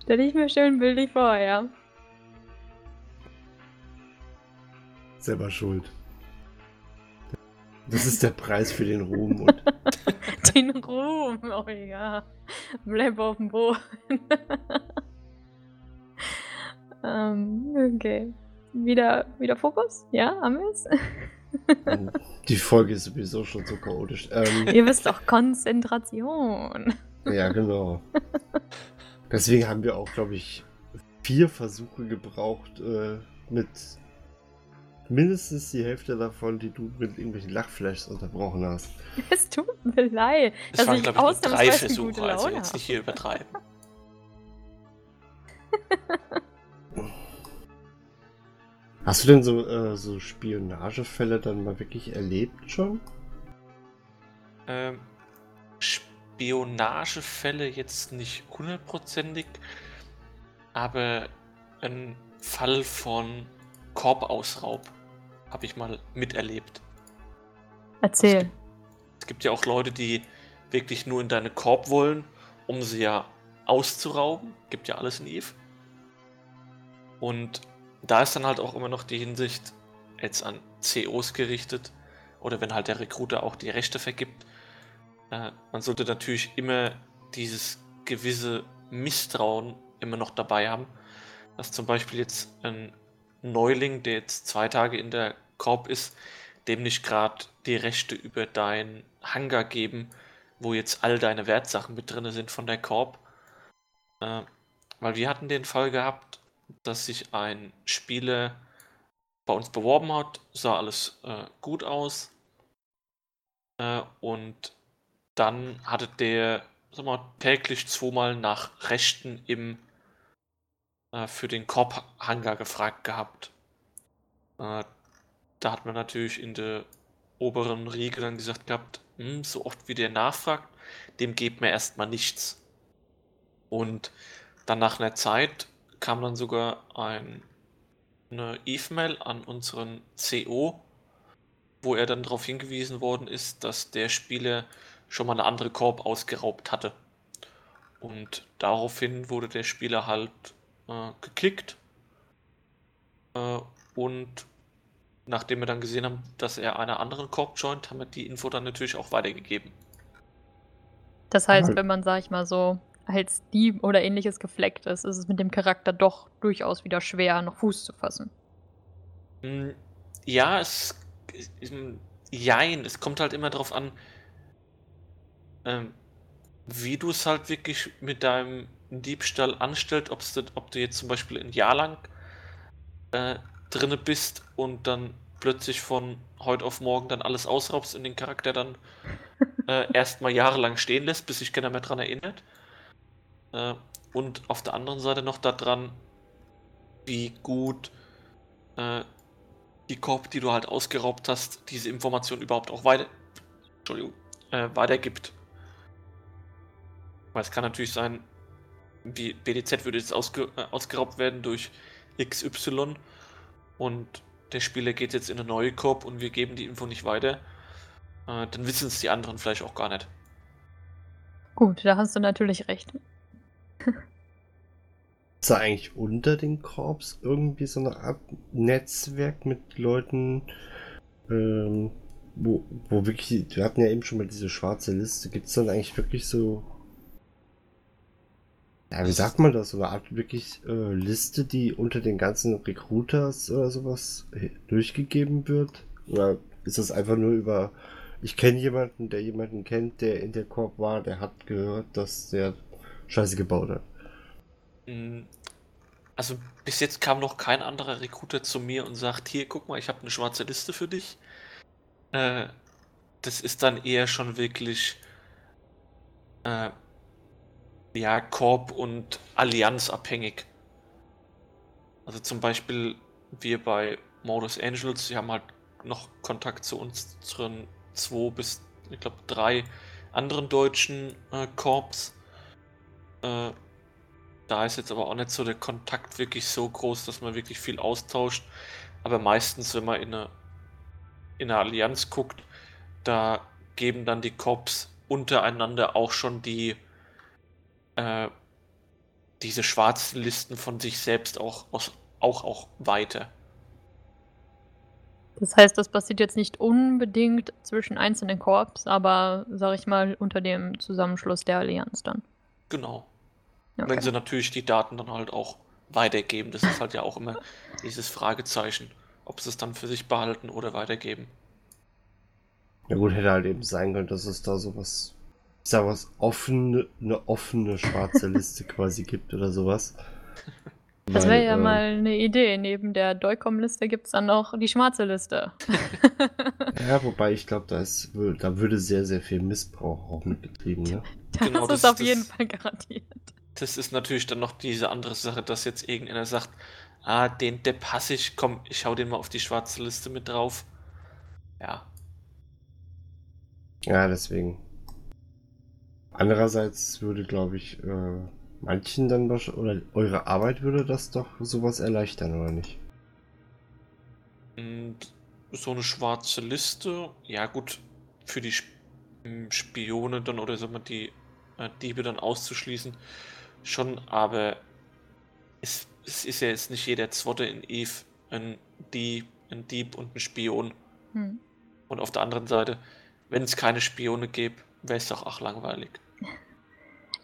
Stell ich mir schön bildlich vor, ja. Selber schuld. Das ist der Preis für den Ruhm. Und den Ruhm, oh ja. Bleib auf dem Boden. ähm, okay. Wieder, wieder Fokus? Ja, haben wir es? Die Folge ist sowieso schon so chaotisch. Ähm, Ihr wisst doch, Konzentration. Ja, genau. Deswegen haben wir auch, glaube ich, vier Versuche gebraucht, äh, mit mindestens die Hälfte davon, die du mit irgendwelchen Lachflashs unterbrochen hast. Es tut mir leid. Das waren, glaube ich, drei Versuche, also jetzt nicht hier übertreiben. Hast du denn so, äh, so Spionagefälle dann mal wirklich erlebt schon? Ähm, Spionagefälle jetzt nicht hundertprozentig, aber ein Fall von Korbausraub habe ich mal miterlebt. Erzähl. Es gibt, es gibt, ja auch Leute, die wirklich nur in deine Korb wollen, um sie ja auszurauben. Gibt ja alles in Eve. Und da ist dann halt auch immer noch die Hinsicht jetzt an COs gerichtet oder wenn halt der Recruiter auch die Rechte vergibt. Äh, man sollte natürlich immer dieses gewisse Misstrauen immer noch dabei haben. Dass zum Beispiel jetzt ein Neuling, der jetzt zwei Tage in der Korb ist, dem nicht gerade die Rechte über dein Hangar geben, wo jetzt all deine Wertsachen mit drin sind von der Korb. Äh, weil wir hatten den Fall gehabt, dass sich ein Spieler bei uns beworben hat, sah alles äh, gut aus. Äh, und dann hatte der sag mal, täglich zweimal nach Rechten im äh, für den Korb-Hangar gefragt gehabt. Äh, da hat man natürlich in der oberen Riege dann gesagt gehabt, hm, so oft wie der nachfragt, dem gibt mir erstmal nichts. Und dann nach einer Zeit kam dann sogar ein, eine E-Mail an unseren CO, wo er dann darauf hingewiesen worden ist, dass der Spieler schon mal eine andere Korb ausgeraubt hatte. Und daraufhin wurde der Spieler halt äh, gekickt. Äh, und nachdem wir dann gesehen haben, dass er einer anderen Korb joint, haben wir die Info dann natürlich auch weitergegeben. Das heißt, wenn man, sag ich mal so, als Dieb oder ähnliches gefleckt ist, ist es mit dem Charakter doch durchaus wieder schwer, noch Fuß zu fassen. Hm, ja, es. Jein, es kommt halt immer darauf an, ähm, wie du es halt wirklich mit deinem Diebstahl anstellst, ob du jetzt zum Beispiel ein Jahr lang äh, drinne bist und dann plötzlich von heute auf morgen dann alles ausraubst und den Charakter dann äh, erstmal jahrelang stehen lässt, bis sich keiner mehr dran erinnert. Äh, und auf der anderen Seite noch daran, wie gut äh, die Korb, die du halt ausgeraubt hast, diese Information überhaupt auch weiter, Entschuldigung, äh, weitergibt. Weil es kann natürlich sein, BDZ würde jetzt ausge, äh, ausgeraubt werden durch XY und der Spieler geht jetzt in eine neue Korb und wir geben die Info nicht weiter. Äh, dann wissen es die anderen vielleicht auch gar nicht. Gut, da hast du natürlich recht. Ist da eigentlich unter den Korps irgendwie so eine Art Netzwerk mit Leuten, ähm, wo, wo wirklich, wir hatten ja eben schon mal diese schwarze Liste, gibt es dann eigentlich wirklich so ja, wie sagt man das? So eine Art wirklich äh, Liste, die unter den ganzen Recruiters oder sowas durchgegeben wird? Oder ist das einfach nur über, ich kenne jemanden, der jemanden kennt, der in der Korb war, der hat gehört, dass der Scheiße gebaut hat? Mm, also bis jetzt kam noch kein anderer Recruiter zu mir und sagt, hier, guck mal, ich habe eine schwarze Liste für dich. Äh, das ist dann eher schon wirklich äh, ja, Korb und Allianz abhängig. Also zum Beispiel wir bei Modus Angels, wir haben halt noch Kontakt zu unseren zwei bis, ich glaube, drei anderen deutschen äh, Korps. Äh, da ist jetzt aber auch nicht so der Kontakt wirklich so groß, dass man wirklich viel austauscht. Aber meistens, wenn man in eine, in eine Allianz guckt, da geben dann die Korps untereinander auch schon die äh, diese schwarzen Listen von sich selbst auch, auch, auch weiter. Das heißt, das passiert jetzt nicht unbedingt zwischen einzelnen Korps, aber sag ich mal unter dem Zusammenschluss der Allianz dann. Genau. Okay. Wenn sie natürlich die Daten dann halt auch weitergeben, das ist halt ja auch immer dieses Fragezeichen, ob sie es dann für sich behalten oder weitergeben. Ja gut, hätte halt eben sein können, dass es da sowas ich sag was, offene, eine offene schwarze Liste quasi gibt oder sowas. Das wäre ja äh, mal eine Idee. Neben der Doicom-Liste gibt es dann noch die schwarze Liste. ja, wobei ich glaube, da, da würde sehr, sehr viel Missbrauch auch mitgetrieben. Ne? Das genau, ist das, auf das, jeden Fall garantiert. Das ist natürlich dann noch diese andere Sache, dass jetzt irgendeiner sagt, ah, den Depp hasse ich, komm, ich hau den mal auf die schwarze Liste mit drauf. Ja. Ja, deswegen. Andererseits würde, glaube ich, äh, manchen dann oder eure Arbeit würde das doch sowas erleichtern, oder nicht? Und so eine schwarze Liste, ja gut, für die hm, Spione dann oder sagen wir die äh, Diebe dann auszuschließen, schon, aber es, es, ist ja jetzt nicht jeder Zwotte in Eve ein Dieb, ein Dieb und ein Spion. Hm. Und auf der anderen Seite, wenn es keine Spione gäbe, wäre es doch auch langweilig.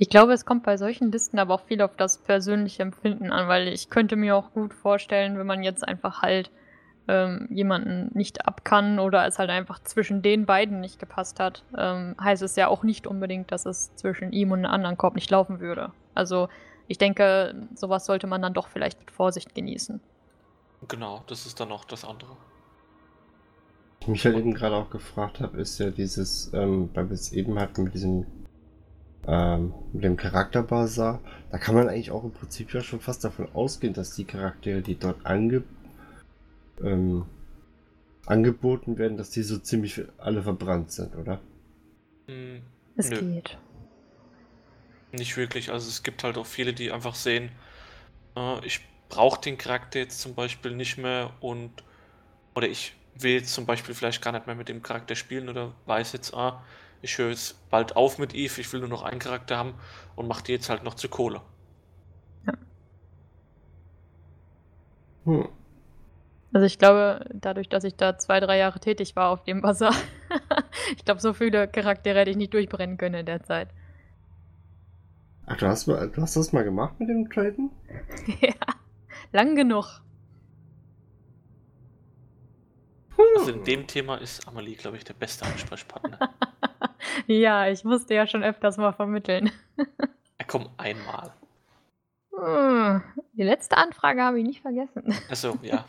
Ich glaube, es kommt bei solchen Listen aber auch viel auf das persönliche Empfinden an, weil ich könnte mir auch gut vorstellen, wenn man jetzt einfach halt ähm, jemanden nicht ab kann oder es halt einfach zwischen den beiden nicht gepasst hat, ähm, heißt es ja auch nicht unbedingt, dass es zwischen ihm und einem anderen Korb nicht laufen würde. Also ich denke, sowas sollte man dann doch vielleicht mit Vorsicht genießen. Genau, das ist dann noch das andere. Ich mich halt eben gerade auch gefragt habe, ist ja dieses, ähm, weil wir es eben hatten mit diesem ähm, mit dem Charakterbasar, da kann man eigentlich auch im Prinzip ja schon fast davon ausgehen, dass die Charaktere, die dort ange ähm, angeboten werden, dass die so ziemlich alle verbrannt sind, oder? Hm, Es nö, geht. nicht wirklich. Also es gibt halt auch viele, die einfach sehen, äh, ich brauche den Charakter jetzt zum Beispiel nicht mehr und oder ich will jetzt zum Beispiel vielleicht gar nicht mehr mit dem Charakter spielen oder weiß jetzt, ah, ich höre jetzt bald auf mit Eve, ich will nur noch einen Charakter haben und mache die jetzt halt noch zu Kohle. Hm. Also ich glaube, dadurch, dass ich da zwei, drei Jahre tätig war auf dem Basar, ich glaube, so viele Charaktere hätte ich nicht durchbrennen können in der Zeit. Ach, du hast, mal, du hast das mal gemacht mit dem Traden? ja, lang genug. Also in dem Thema ist Amelie, glaube ich, der beste Ansprechpartner. ja, ich musste ja schon öfters mal vermitteln. Er kommt einmal. Hm, Die letzte Anfrage habe ich nicht vergessen. Also ja,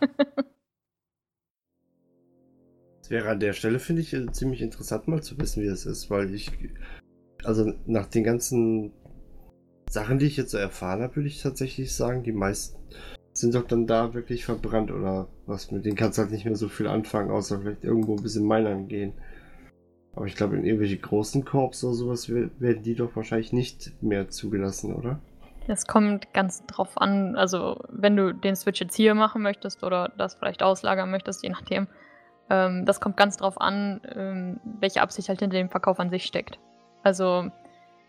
Es wäre an der Stelle, finde ich, äh, ziemlich interessant mal zu wissen, wie es ist, weil ich, also nach den ganzen Sachen, die ich jetzt so erfahren habe, würde ich tatsächlich sagen, die meisten sind doch dann da wirklich verbrannt oder was, mit denen kannst du halt nicht mehr so viel anfangen, außer vielleicht irgendwo ein bisschen minern gehen. Aber ich glaube, in irgendwelche großen Korps oder sowas wer- werden die doch wahrscheinlich nicht mehr zugelassen, oder? Es kommt ganz drauf an, also wenn du den Switch jetzt hier machen möchtest oder das vielleicht auslagern möchtest, je nachdem. Ähm, das kommt ganz drauf an, ähm, welche Absicht halt hinter dem Verkauf an sich steckt. Also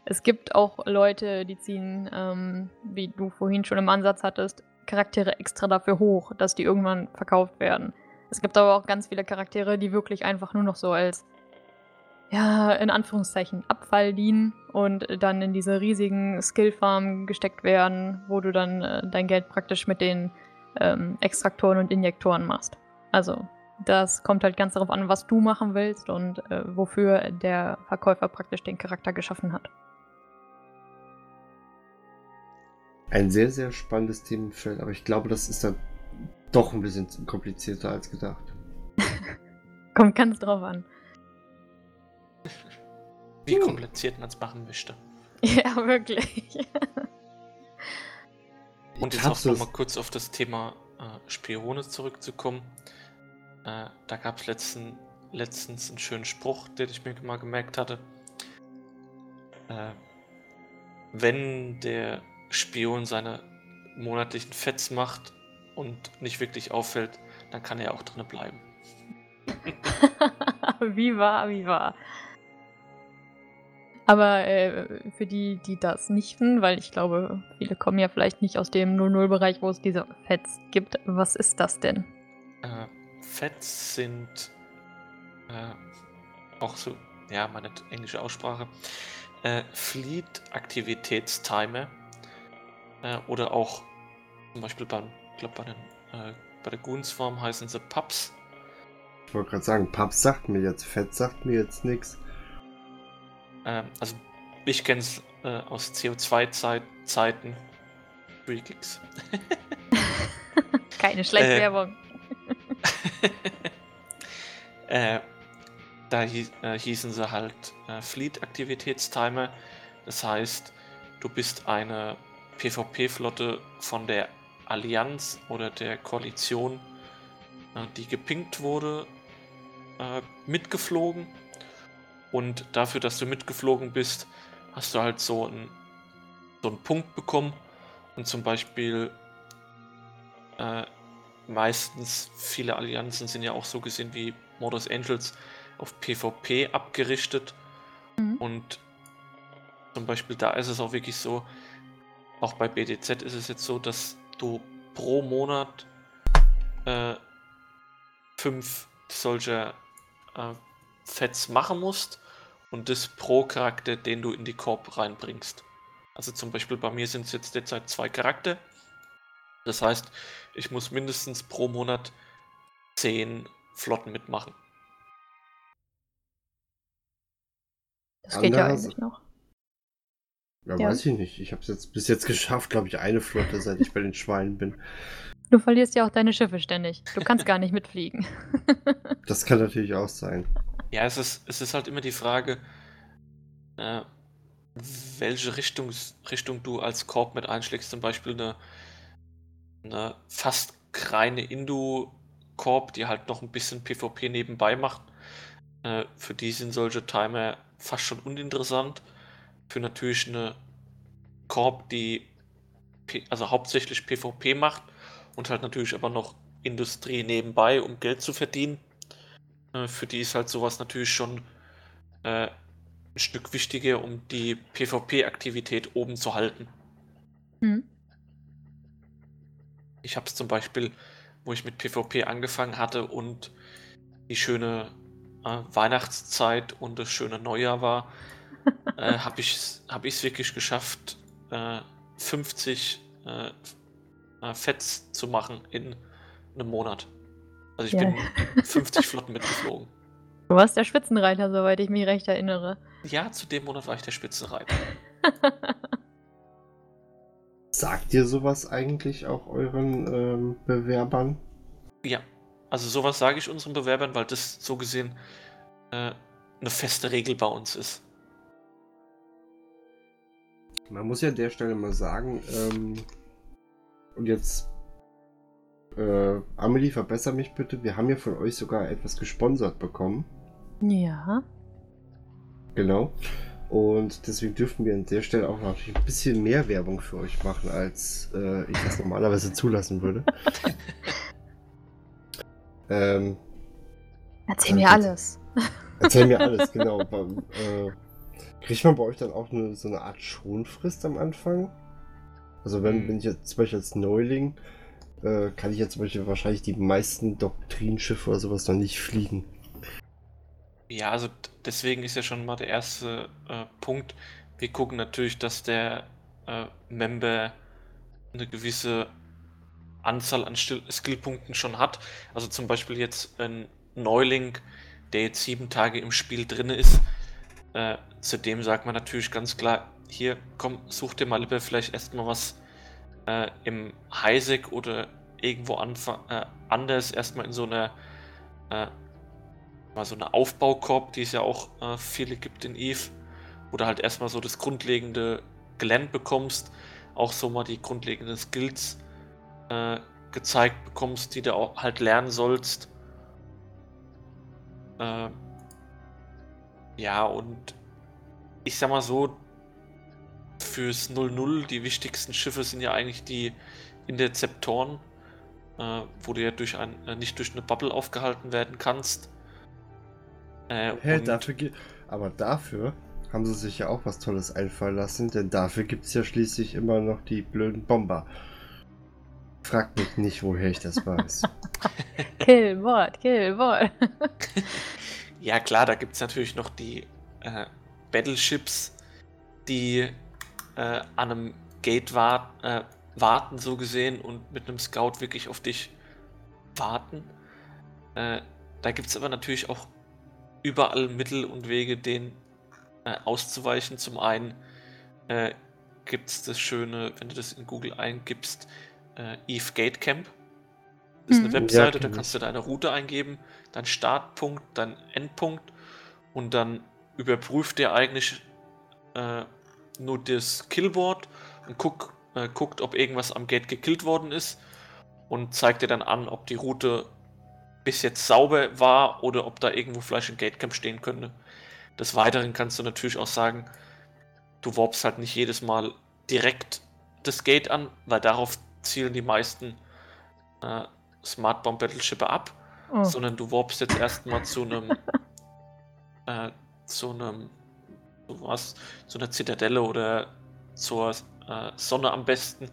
es gibt auch Leute, die ziehen, ähm, wie du vorhin schon im Ansatz hattest, Charaktere extra dafür hoch, dass die irgendwann verkauft werden. Es gibt aber auch ganz viele Charaktere, die wirklich einfach nur noch so als ja, in Anführungszeichen Abfall dienen und dann in diese riesigen Skillfarmen gesteckt werden, wo du dann äh, dein Geld praktisch mit den ähm, Extraktoren und Injektoren machst. Also, das kommt halt ganz darauf an, was du machen willst und äh, wofür der Verkäufer praktisch den Charakter geschaffen hat. Ein sehr, sehr spannendes Themenfeld, aber ich glaube, das ist dann doch ein bisschen komplizierter als gedacht. Kommt ganz drauf an. Wie kompliziert man es machen möchte. Ja, wirklich. Und jetzt auch nochmal kurz auf das Thema äh, Spione zurückzukommen. Äh, da gab es letzten, letztens einen schönen Spruch, den ich mir mal gemerkt hatte. Äh, wenn der Spion seine monatlichen Fets macht und nicht wirklich auffällt, dann kann er auch drinnen bleiben. wie war, wie war. Aber äh, für die, die das nicht wissen, weil ich glaube, viele kommen ja vielleicht nicht aus dem 00-Bereich, wo es diese Fets gibt. Was ist das denn? Äh, Fets sind äh, auch so, ja, meine englische Aussprache, äh, Fleet-Aktivitätstimer äh, oder auch zum Beispiel beim, ich glaube bei, den, äh, bei der Goonsform heißen sie Pubs. Ich wollte gerade sagen, Paps sagt mir jetzt, Fett sagt mir jetzt nichts. Ähm, also ich kenne es äh, aus CO2-Zeiten. Free Gigs. Keine schlechte Äh. Werbung. äh, da äh, hießen sie halt äh, Fleet-Aktivitätstimer. Das heißt, du bist eine PvP-Flotte von der Allianz oder der Koalition, äh, die gepinkt wurde, mitgeflogen. Und dafür, dass du mitgeflogen bist, hast du halt so einen, so einen Punkt bekommen. Und zum Beispiel äh, meistens viele Allianzen sind ja auch so gesehen wie Modus Angels auf PvP abgerichtet. Mhm. Und zum Beispiel da ist es auch wirklich so, auch bei BDZ ist es jetzt so, dass du pro Monat äh, fünf solcher äh, Fets machen musst und das pro Charakter, den du in die Korb reinbringst. Also zum Beispiel bei mir sind es jetzt derzeit zwei Charakter. Das heißt, ich muss mindestens pro Monat zehn Flotten mitmachen. Das geht ja eigentlich noch. Ja, Ja. weiß ich nicht. Ich habe es jetzt bis jetzt geschafft, glaube ich, eine Flotte, seit ich bei den Schweinen bin. Du verlierst ja auch deine Schiffe ständig. Du kannst gar nicht mitfliegen. Das kann natürlich auch sein. Ja, es ist, es ist halt immer die Frage, äh, welche Richtung, Richtung du als Korb mit einschlägst. Zum Beispiel eine, eine fast reine Indu-Korb, die halt noch ein bisschen PvP nebenbei macht. Äh, für die sind solche Timer fast schon uninteressant. Für natürlich eine Korb, die P also hauptsächlich PvP macht und halt natürlich aber noch Industrie nebenbei, um Geld zu verdienen. Äh, für die ist halt sowas natürlich schon äh, ein Stück wichtiger, um die PvP-Aktivität oben zu halten. Hm. Ich habe es zum Beispiel, wo ich mit PvP angefangen hatte und die schöne äh, Weihnachtszeit und das schöne Neujahr war, äh, habe ich es hab ich's wirklich geschafft, äh, 50 äh, äh, Fets zu machen in einem Monat. Also ich Ja. bin 50 Flotten mitgeflogen. Du warst der Spitzenreiter, soweit ich mich recht erinnere. Ja, zu dem Monat war ich der Spitzenreiter. Sagt ihr sowas eigentlich auch euren ähm, Bewerbern? Ja, also sowas sage ich unseren Bewerbern, weil das so gesehen äh, eine feste Regel bei uns ist. Man muss ja an der Stelle mal sagen, ähm, und jetzt, äh, Amelie, verbessere mich bitte, wir haben ja von euch sogar etwas gesponsert bekommen. ja. Genau. Und deswegen dürfen wir an der Stelle auch natürlich ein bisschen mehr Werbung für euch machen, als äh, ich das normalerweise zulassen würde. ähm, Erzähl mir Danke. alles. erzähl mir alles, genau. Beim, äh, kriegt man bei euch dann auch eine, so eine Art Schonfrist am Anfang? Also wenn, Hm. wenn ich jetzt zum Beispiel als Neuling, äh, kann ich jetzt zum Beispiel wahrscheinlich die meisten Doktrinschiffe oder sowas noch nicht fliegen. Ja, also deswegen ist ja schon mal der erste äh, Punkt. Wir gucken natürlich, dass der äh, Member eine gewisse Anzahl an Skillpunkten schon hat. Also zum Beispiel jetzt ein Neuling, der jetzt sieben Tage im Spiel drin ist. Äh, zu dem sagt man natürlich ganz klar, hier, komm, such dir mal lieber vielleicht erstmal was äh, im Highsec oder irgendwo äh, anders, erstmal in so einer äh, mal so eine Aufbaukorb, die es ja auch äh, viele gibt in Eve, du halt erstmal so das grundlegende gelernt bekommst, auch so mal die grundlegenden Skills äh, gezeigt bekommst, die du auch halt lernen sollst. Äh, ja, und ich sag mal so, fürs 0-0, die wichtigsten Schiffe sind ja eigentlich die Interzeptoren, äh, wo du ja durch ein, äh, nicht durch eine Bubble aufgehalten werden kannst. Äh, Hä, und- dafür aber dafür haben sie sich ja auch was Tolles einfallen lassen, denn dafür gibt es ja schließlich immer noch die blöden Bomber. Fragt mich nicht, woher ich das weiß. Kill, Wort, kill, Wort. Ja, klar, da gibt es natürlich noch die äh, Battleships, die äh, an einem Gate wa äh, warten, so gesehen, und mit einem Scout wirklich auf dich warten. Äh, da gibt es aber natürlich auch überall Mittel und Wege, den äh, auszuweichen. Zum einen äh, gibt es das schöne, wenn du das in Google eingibst, äh, Eve Gate Camp. Das ist eine Mhm. Ja, Webseite, da kenn kannst du deine Route eingeben, deinen Startpunkt, deinen Endpunkt und dann überprüft der eigentlich äh, nur das Killboard und guck, äh, guckt, ob irgendwas am Gate gekillt worden ist und zeigt dir dann an, ob die Route bis jetzt sauber war oder ob da irgendwo vielleicht ein Gatecamp stehen könnte. Des Weiteren kannst du natürlich auch sagen, du warpst halt nicht jedes Mal direkt das Gate an, weil darauf zielen die meisten äh, Smart Bomb Battleship ab, Oh. sondern du warpst jetzt erstmal zu einem äh, zu einem so was, zu einer Zitadelle oder zur äh, Sonne am besten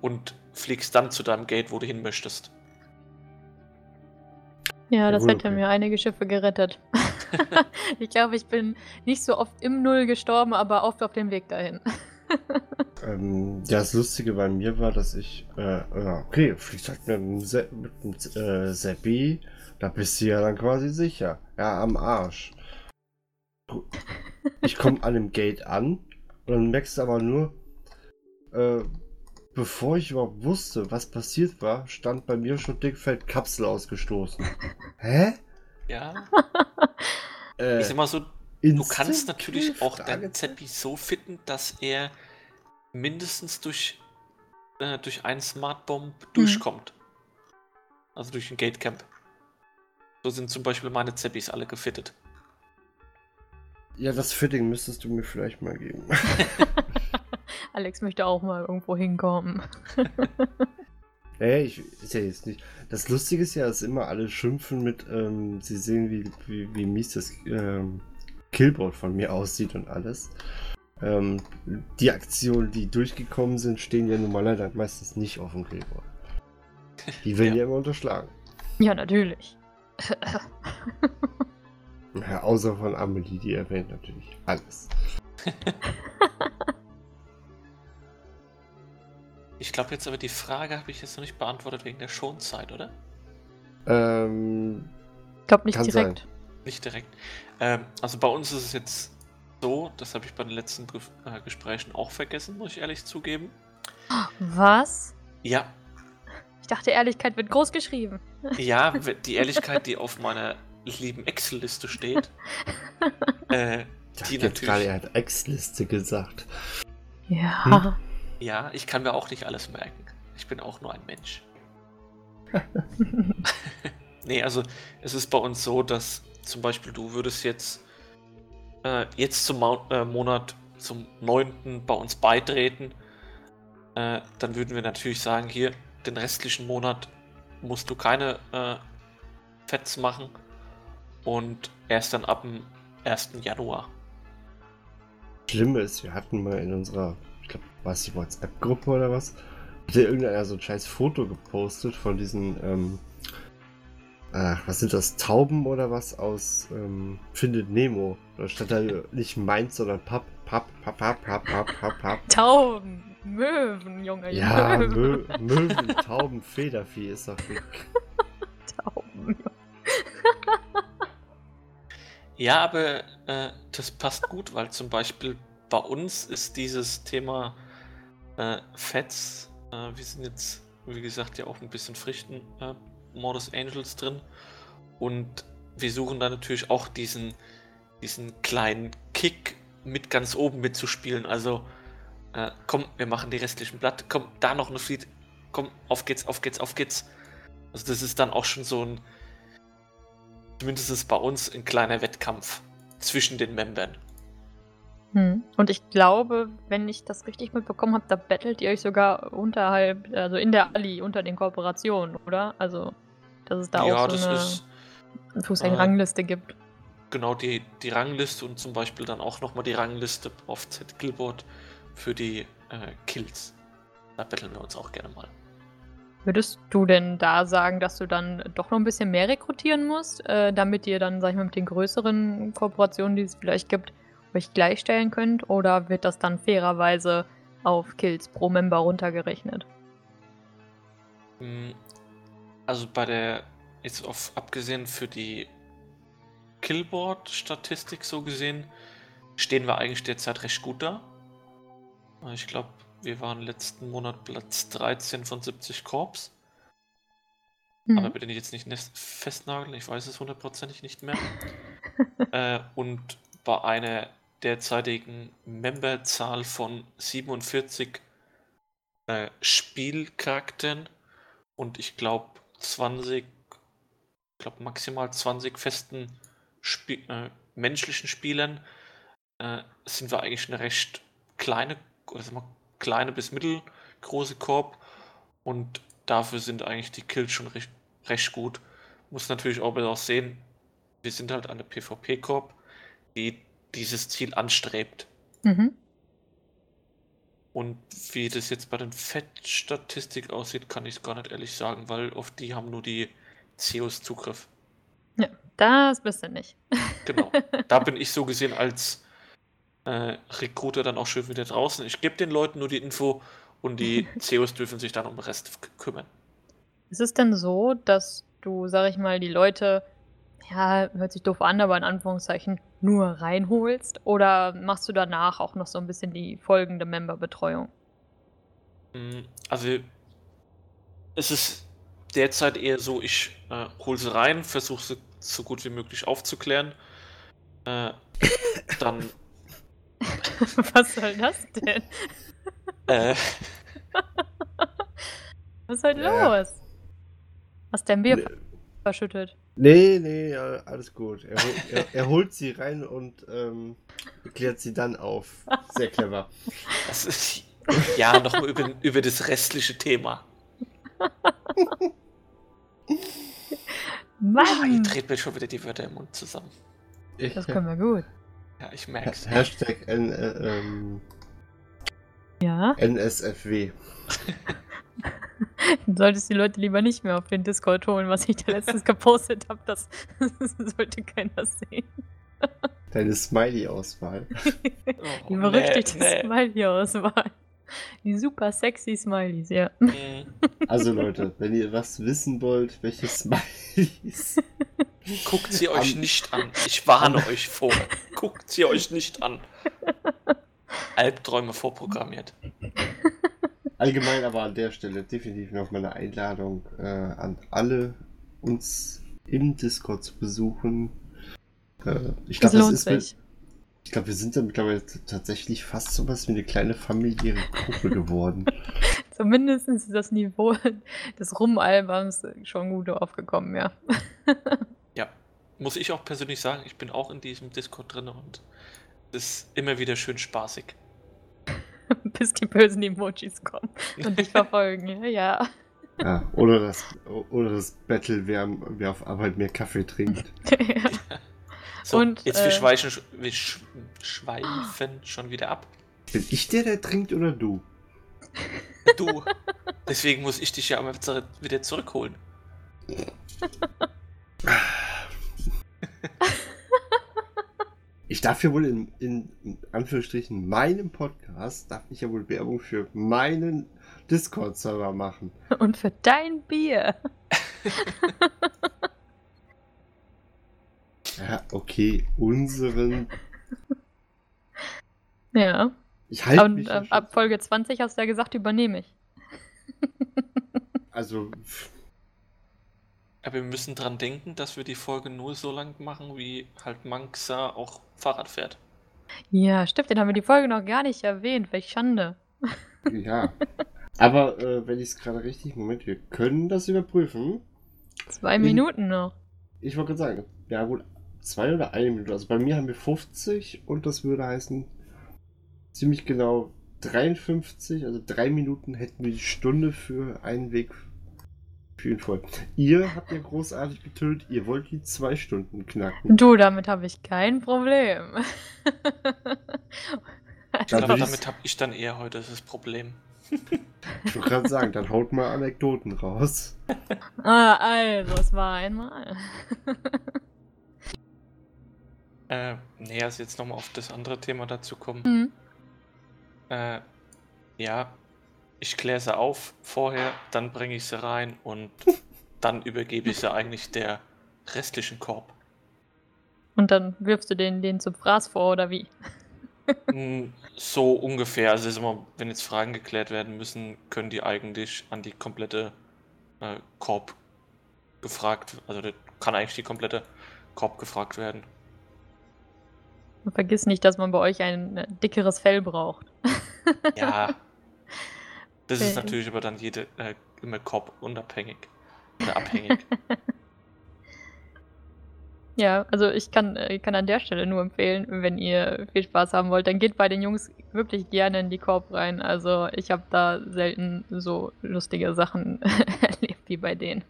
und fliegst dann zu deinem Gate, wo du hin möchtest. Ja, das hätte okay. mir einige Schiffe gerettet. ich glaube, ich bin nicht so oft im Null gestorben, aber oft auf dem Weg dahin. ähm, ja, das Lustige bei mir war, dass ich, äh, ja, okay, fliegt halt mit einem, Se mit einem äh, Seppi, da bist du ja dann quasi sicher. Ja, am Arsch. Ich komme an dem Gate an und dann merkst du aber nur, äh, bevor ich überhaupt wusste, was passiert war, stand bei mir schon dickfeld Kapsel ausgestoßen. Hä? Ja. Äh, Ich sag mal so, du kannst natürlich Kill? auch deinen. Zeppi so fitten, dass er mindestens durch, äh, durch einen Smart Bomb durchkommt. Also durch ein Gatecamp. So sind zum Beispiel meine Zeppis alle gefittet. Ja, das Fitting müsstest du mir vielleicht mal geben. Alex möchte auch mal irgendwo hinkommen. Ey, ich ist ja jetzt nicht. Das Lustige ist ja, dass immer alle schimpfen mit, ähm, sie sehen, wie, wie, wie mies das ähm, Killboard von mir aussieht und alles. Ähm, die Aktionen, die durchgekommen sind, stehen ja nun mal leider meistens nicht auf dem Killboard. Die werden ja, Ja. immer unterschlagen. Ja, natürlich. Ja, außer von Amelie, die erwähnt natürlich alles. Ich glaube jetzt aber die Frage habe ich jetzt noch nicht beantwortet wegen der Schonzeit, oder? Ähm, Ich glaube nicht direkt. Nicht direkt. Ähm, also bei uns ist es jetzt so, das habe ich bei den letzten Brief, äh, Gesprächen auch vergessen, muss ich ehrlich zugeben. Was? Ja, Ich dachte, Ehrlichkeit wird groß geschrieben. ja, die Ehrlichkeit, die auf meiner lieben Excel-Liste steht, äh, ich Die hab jetzt gerade, natürlich- er hat Ex-Liste gesagt. Ja. ja, ich kann mir auch nicht alles merken. Ich bin auch nur ein Mensch. Nee, also es ist bei uns so, dass zum Beispiel du würdest jetzt äh, jetzt zum Mau äh, Monat zum 9. bei uns beitreten. Äh, dann würden wir natürlich sagen, hier, den restlichen Monat musst du keine äh, Fets machen. Und erst dann ab dem 1. Januar. Schlimme ist, wir hatten mal in unserer, ich glaube, war es die WhatsApp-Gruppe oder was? Hat ja irgendeiner so ein scheiß Foto gepostet von diesen, ähm, ach, was sind das, Tauben oder was aus ähm, Findet Nemo? Da stand da nicht meins, sondern Papp, Papp, Papp, Papp, Papp, Papp, Papp, Papp. Tauben, Möwen, Junge. Ja, Mö Möwen. Möwen, Tauben, Federvieh ist doch. Tauben. Ja, aber äh, das passt gut, weil zum Beispiel bei uns ist dieses Thema äh, Fets, äh, wir sind jetzt, wie gesagt, ja auch ein bisschen frischen äh, Modus Angels drin und wir suchen da natürlich auch diesen, diesen kleinen Kick mit ganz oben mitzuspielen. Also, äh, komm, wir machen die restlichen Blatt, komm, da noch eine Fleet, komm, auf geht's, auf geht's, auf geht's. Also, das ist dann auch schon so ein, zumindest ist bei uns ein kleiner Wettkampf zwischen den Membern. Hm. Und ich glaube, wenn ich das richtig mitbekommen habe, da battelt ihr euch sogar unterhalb, also in der Ali unter den Kooperationen, oder? Also, dass es da ja, auch so eine ist äh, Rangliste gibt. genau die, die Rangliste und zum Beispiel dann auch nochmal die Rangliste auf Z-Killboard für die äh, Kills. Da betteln wir uns auch gerne mal. Würdest du denn da sagen, dass du dann doch noch ein bisschen mehr rekrutieren musst, äh, damit ihr dann, sag ich mal, mit den größeren Kooperationen, die es vielleicht gibt, euch gleichstellen könnt? Oder wird das dann fairerweise auf Kills pro Member runtergerechnet? Mm, Also bei der, jetzt auf, abgesehen für die Killboard-Statistik so gesehen, stehen wir eigentlich derzeit recht gut da. Ich glaube, wir waren letzten Monat Platz 13 von 70 Korps. Mhm. Aber bitte nicht jetzt nicht festnageln, ich weiß es hundertprozentig nicht mehr. äh, und bei einer derzeitigen Memberzahl von 47 äh, Spielcharakteren und ich glaube 20, ich glaube maximal 20 festen Spie äh, menschlichen Spielern äh, sind wir eigentlich eine recht kleine, oder sagen wir, kleine bis mittelgroße Korb und dafür sind eigentlich die Kills schon recht, recht gut. Muss natürlich auch auch sehen, wir sind halt eine PvP-Korb, die dieses Ziel anstrebt. Mhm. Und wie das jetzt bei den Fettstatistik aussieht, kann ich es gar nicht ehrlich sagen, weil auf die haben nur die CEOs Zugriff. Das bist du nicht. Genau. da bin ich so gesehen als äh, Recruiter dann auch schön wieder draußen. Ich gebe den Leuten nur die Info und die CEOs dürfen sich dann um den Rest kümmern. Ist es denn so, dass du, sag ich mal, die Leute, ja, hört sich doof an, aber in Anführungszeichen, nur reinholst? Oder machst du danach auch noch so ein bisschen die folgende Memberbetreuung? Mm, Also es ist derzeit eher so, ich äh, hole sie rein, versuche sie so gut wie möglich aufzuklären. Äh, dann Was soll das denn? äh, Was ist heute Ja. los? Hast dein Bier Nee. verschüttet? Nee, nee, ja, alles gut. Er, hol, er, er holt sie rein und ähm, klärt sie dann auf. Sehr clever. das ist ja nochmal über, über das restliche Thema. Ah, ihr Mann! dreht mir schon wieder die Wörter im Mund zusammen. Das können wir gut. Ja, ich merk's. Hashtag N, äh, ähm, Ja, NSFW. du solltest die Leute lieber nicht mehr auf den Discord holen, was ich da letztens gepostet habe. Das sollte keiner sehen. Deine Smiley-Auswahl. Oh, Die nee, berüchtigte nee. Smiley-Auswahl. Die super sexy Smileys, ja. Mm, Also Leute, wenn ihr was wissen wollt, welche Smileys. Guckt sie euch Am- nicht an. Ich warne euch vor. Guckt sie euch nicht an. Albträume vorprogrammiert. Allgemein aber an der Stelle definitiv noch mal eine Einladung äh, an alle, uns im Discord zu besuchen. Äh, ich Das glaube, das lohnt ist mit, sich. Ich glaube, wir sind da mittlerweile tatsächlich fast so was wie eine kleine familiäre Gruppe geworden. Zumindest ist das Niveau des Rumalbums schon gut aufgekommen, ja. Ja, muss ich auch persönlich sagen, ich bin auch in diesem Discord drin und es ist immer wieder schön spaßig. Bis die bösen Emojis kommen und dich verfolgen, ja. ja. Ja, oder das, oder das Battle, wer, wer auf Arbeit mehr Kaffee trinkt. So, Und, jetzt wir äh, schweifen, wir sch schweifen schon wieder ab. Bin ich der, der trinkt oder du? Du, deswegen muss ich dich ja immer wieder zurückholen. Ich darf ja wohl in, in, in Anführungsstrichen meinem Podcast, darf ich ja wohl Werbung für meinen Discord-Server machen. Und für dein Bier. Ja, okay, unseren. Ja. Ich halte Und mich. äh, schon- ab Folge 20 hast du ja gesagt, übernehme ich. also, Aber wir müssen dran denken, dass wir die Folge nur so lang machen, wie halt Manxa auch Fahrrad fährt. Ja, stimmt, den haben wir die Folge noch gar nicht erwähnt. Welch Schande. ja. Aber äh, wenn ich es gerade richtig. Moment, wir können das überprüfen. Zwei In- Minuten noch. Ich wollte gerade sagen, ja gut, zwei oder eine Minute. Also bei mir haben wir 50 und das würde heißen ziemlich genau 53, also drei Minuten hätten wir die Stunde für einen Weg für ihn voll. Ihr habt ja großartig getötet, ihr wollt die zwei Stunden knacken. Du, damit habe ich kein Problem. Ich glaube, damit habe ich dann eher heute das Problem. Ich wollte gerade sagen, dann haut mal Anekdoten raus. ah, also, es war einmal. Äh, nee, also jetzt nochmal auf das andere Thema dazu kommen. Hm. Äh, ja, ich kläre sie auf vorher, dann bringe ich sie rein und dann übergebe ich sie eigentlich der restlichen Korb. Und dann wirfst du den, den zum Fraß vor, oder wie? Mm, So ungefähr. Also ist immer, wenn jetzt Fragen geklärt werden müssen, können die eigentlich an die komplette äh, Korb gefragt, also kann eigentlich die komplette Korb gefragt werden. Und vergiss nicht, dass man bei euch ein äh, dickeres Fell braucht. Ja. Das ist Äh. natürlich aber dann jede äh, immer Korb unabhängig. Oder abhängig. Ja, also ich kann, äh, ich kann an der Stelle nur empfehlen, wenn ihr viel Spaß haben wollt, dann geht bei den Jungs wirklich gerne in die Korb rein. Also ich habe da selten so lustige Sachen erlebt wie bei denen.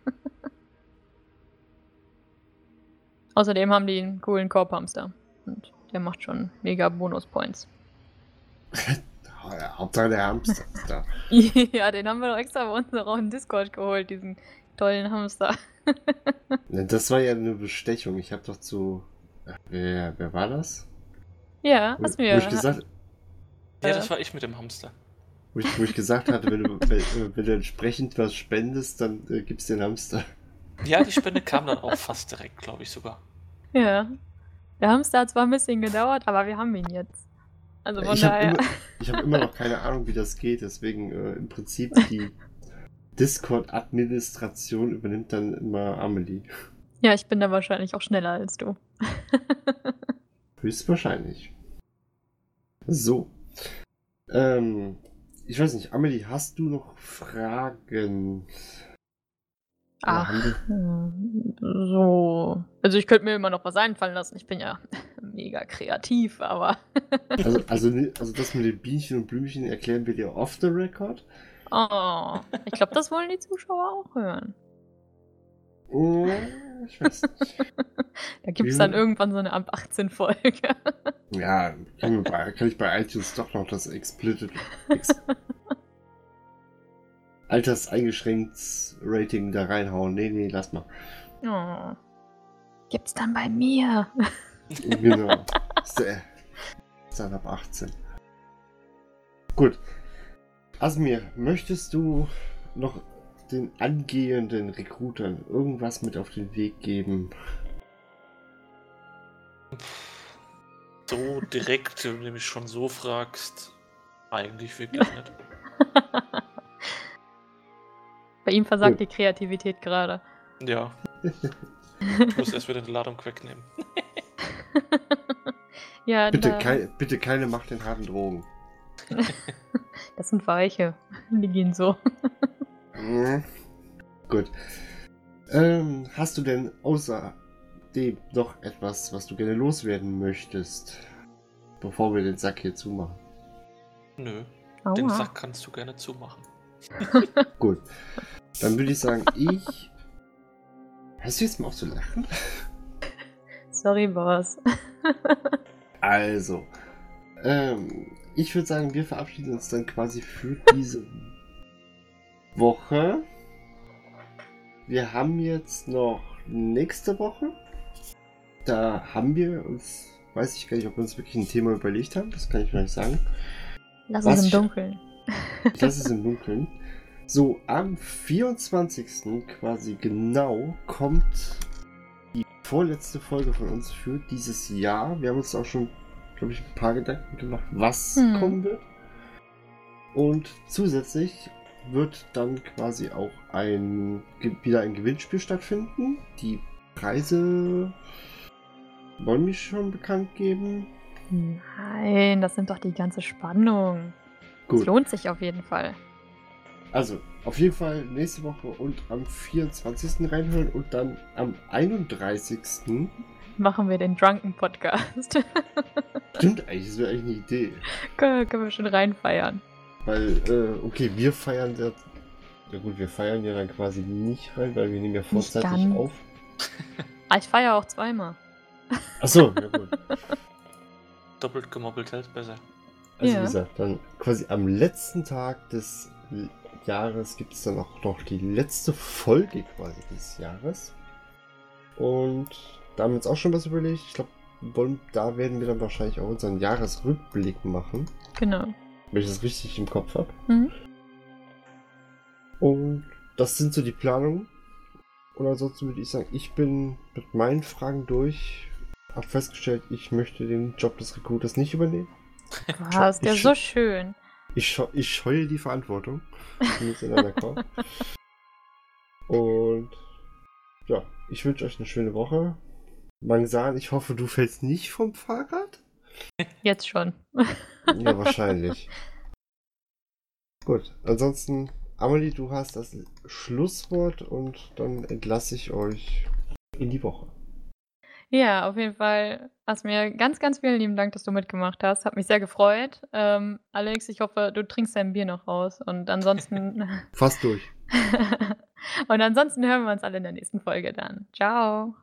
Außerdem haben die einen coolen Korbhamster. Und der macht schon mega Bonuspoints. Ja, Hauptsache der Hamster ist da. ja, den haben wir doch extra bei uns noch auf den Discord geholt, diesen tollen Hamster. Ne, Das war ja eine Bestechung. Ich habe doch zu. Ach, Wer, wer war das? Ja, Wo, hast wo, mir. ich gesagt, Ja, Äh. das war ich mit dem Hamster. wo, ich, wo ich gesagt hatte, wenn du, wenn, äh, wenn du entsprechend was spendest, dann äh, gibst du den Hamster. Ja, die Spende kam dann auch fast direkt, glaube ich sogar. Ja. Der Hamster hat zwar ein bisschen gedauert, aber wir haben ihn jetzt. Also von Ich habe daher. immer, ich hab immer noch keine Ahnung, wie das geht, deswegen äh, im Prinzip die Discord-Administration übernimmt dann immer Amelie. Ja, ich bin da wahrscheinlich auch schneller als du. Höchstwahrscheinlich. So. Ähm, ich weiß nicht, Amelie, hast du noch Fragen? Ach, hm, so. Also ich könnte mir immer noch was einfallen lassen. Ich bin ja mega kreativ, aber. Also, also, also das mit den Bienchen und Blümchen erklären wir dir off the record. Oh, ich glaube, das wollen die Zuschauer auch hören. Ja, ich weiß nicht. Da gibt es dann irgendwann so eine ab 18 Folge. Ja, kann, wir bei, kann ich bei iTunes doch noch das Explicit ex, alterseingeschränkt Rating da reinhauen. Nee, nee, lass mal. Oh. Gibt's dann bei mir? Genau. Ist dann ab 18. Gut. Asmir, möchtest du noch den angehenden Rekrutern irgendwas mit auf den Weg geben? So direkt, wenn du mich schon so fragst, eigentlich wirklich nicht. Bei ihm versagt Oh. die Kreativität gerade. Ja. Ich muss erst wieder die Ladung wegnehmen. ja, Bitte, da, kei bitte keine Macht den harten Drogen. das sind Weiche. Die gehen so. Mhm. Gut. Ähm, hast du denn außerdem noch etwas, was du gerne loswerden möchtest, bevor wir den Sack hier zumachen? Nö, den Aua. Sack kannst du gerne zumachen. Gut. Dann würde ich sagen, ich. Hörst du jetzt mal auf zu lachen? Sorry, Boss. Also. Ähm, ich würde sagen, wir verabschieden uns dann quasi für diese Woche. Wir haben jetzt noch nächste Woche. Da haben wir uns, weiß ich gar nicht, ob wir uns wirklich ein Thema überlegt haben, das kann ich nicht sagen. Lass Was? uns im Dunkeln. Lasse es im Dunkeln. So, am 24. quasi genau kommt die vorletzte Folge von uns für dieses Jahr. Wir haben uns auch schon, glaube ich, ein paar Gedanken gemacht, was Hm. kommen wird. Und zusätzlich wird dann quasi auch ein wieder ein Gewinnspiel stattfinden. Die Preise wollen wir schon bekannt geben. Nein, das nimmt doch die ganze Spannung. Es Gut. lohnt sich auf jeden Fall. Also, auf jeden Fall nächste Woche und am 24. reinhören und dann am 31. Machen wir den Drunken Podcast. Stimmt eigentlich, das wäre eigentlich eine Idee. können, können wir schon reinfeiern. Weil, äh, okay, wir feiern das. Ja gut, wir feiern ja dann quasi nicht rein, weil wir nehmen ja vorzeitig auf. Ah, ich feiere auch zweimal. Achso, ja gut. Doppelt gemobbelt hält besser. Also Ja. wie gesagt, dann quasi am letzten Tag des Jahres gibt es dann auch noch die letzte Folge quasi des Jahres. Und da haben wir uns auch schon was überlegt. Ich glaube, da werden wir dann wahrscheinlich auch unseren Jahresrückblick machen, Genau. wenn ich das richtig im Kopf habe. Mhm. Und das sind so die Planungen. Und ansonsten würde ich sagen, ich bin mit meinen Fragen durch. Hab festgestellt, ich möchte den Job des Recruiters nicht übernehmen. Was, der Ich- ist so schön. Ich, scheu- ich scheue die Verantwortung. Und ja, ich wünsche euch eine schöne Woche. Mangsan, ich hoffe, du fällst nicht vom Fahrrad. Jetzt schon. Ja, wahrscheinlich. Gut, ansonsten, Amelie, du hast das Schlusswort und dann entlasse ich euch in die Woche. Ja, auf jeden Fall hast mir ganz, ganz vielen lieben Dank, dass du mitgemacht hast. Hat mich sehr gefreut. Ähm, Alex, ich hoffe, du trinkst dein Bier noch raus. Und ansonsten. Fast durch. und ansonsten hören wir uns alle in der nächsten Folge dann. Ciao.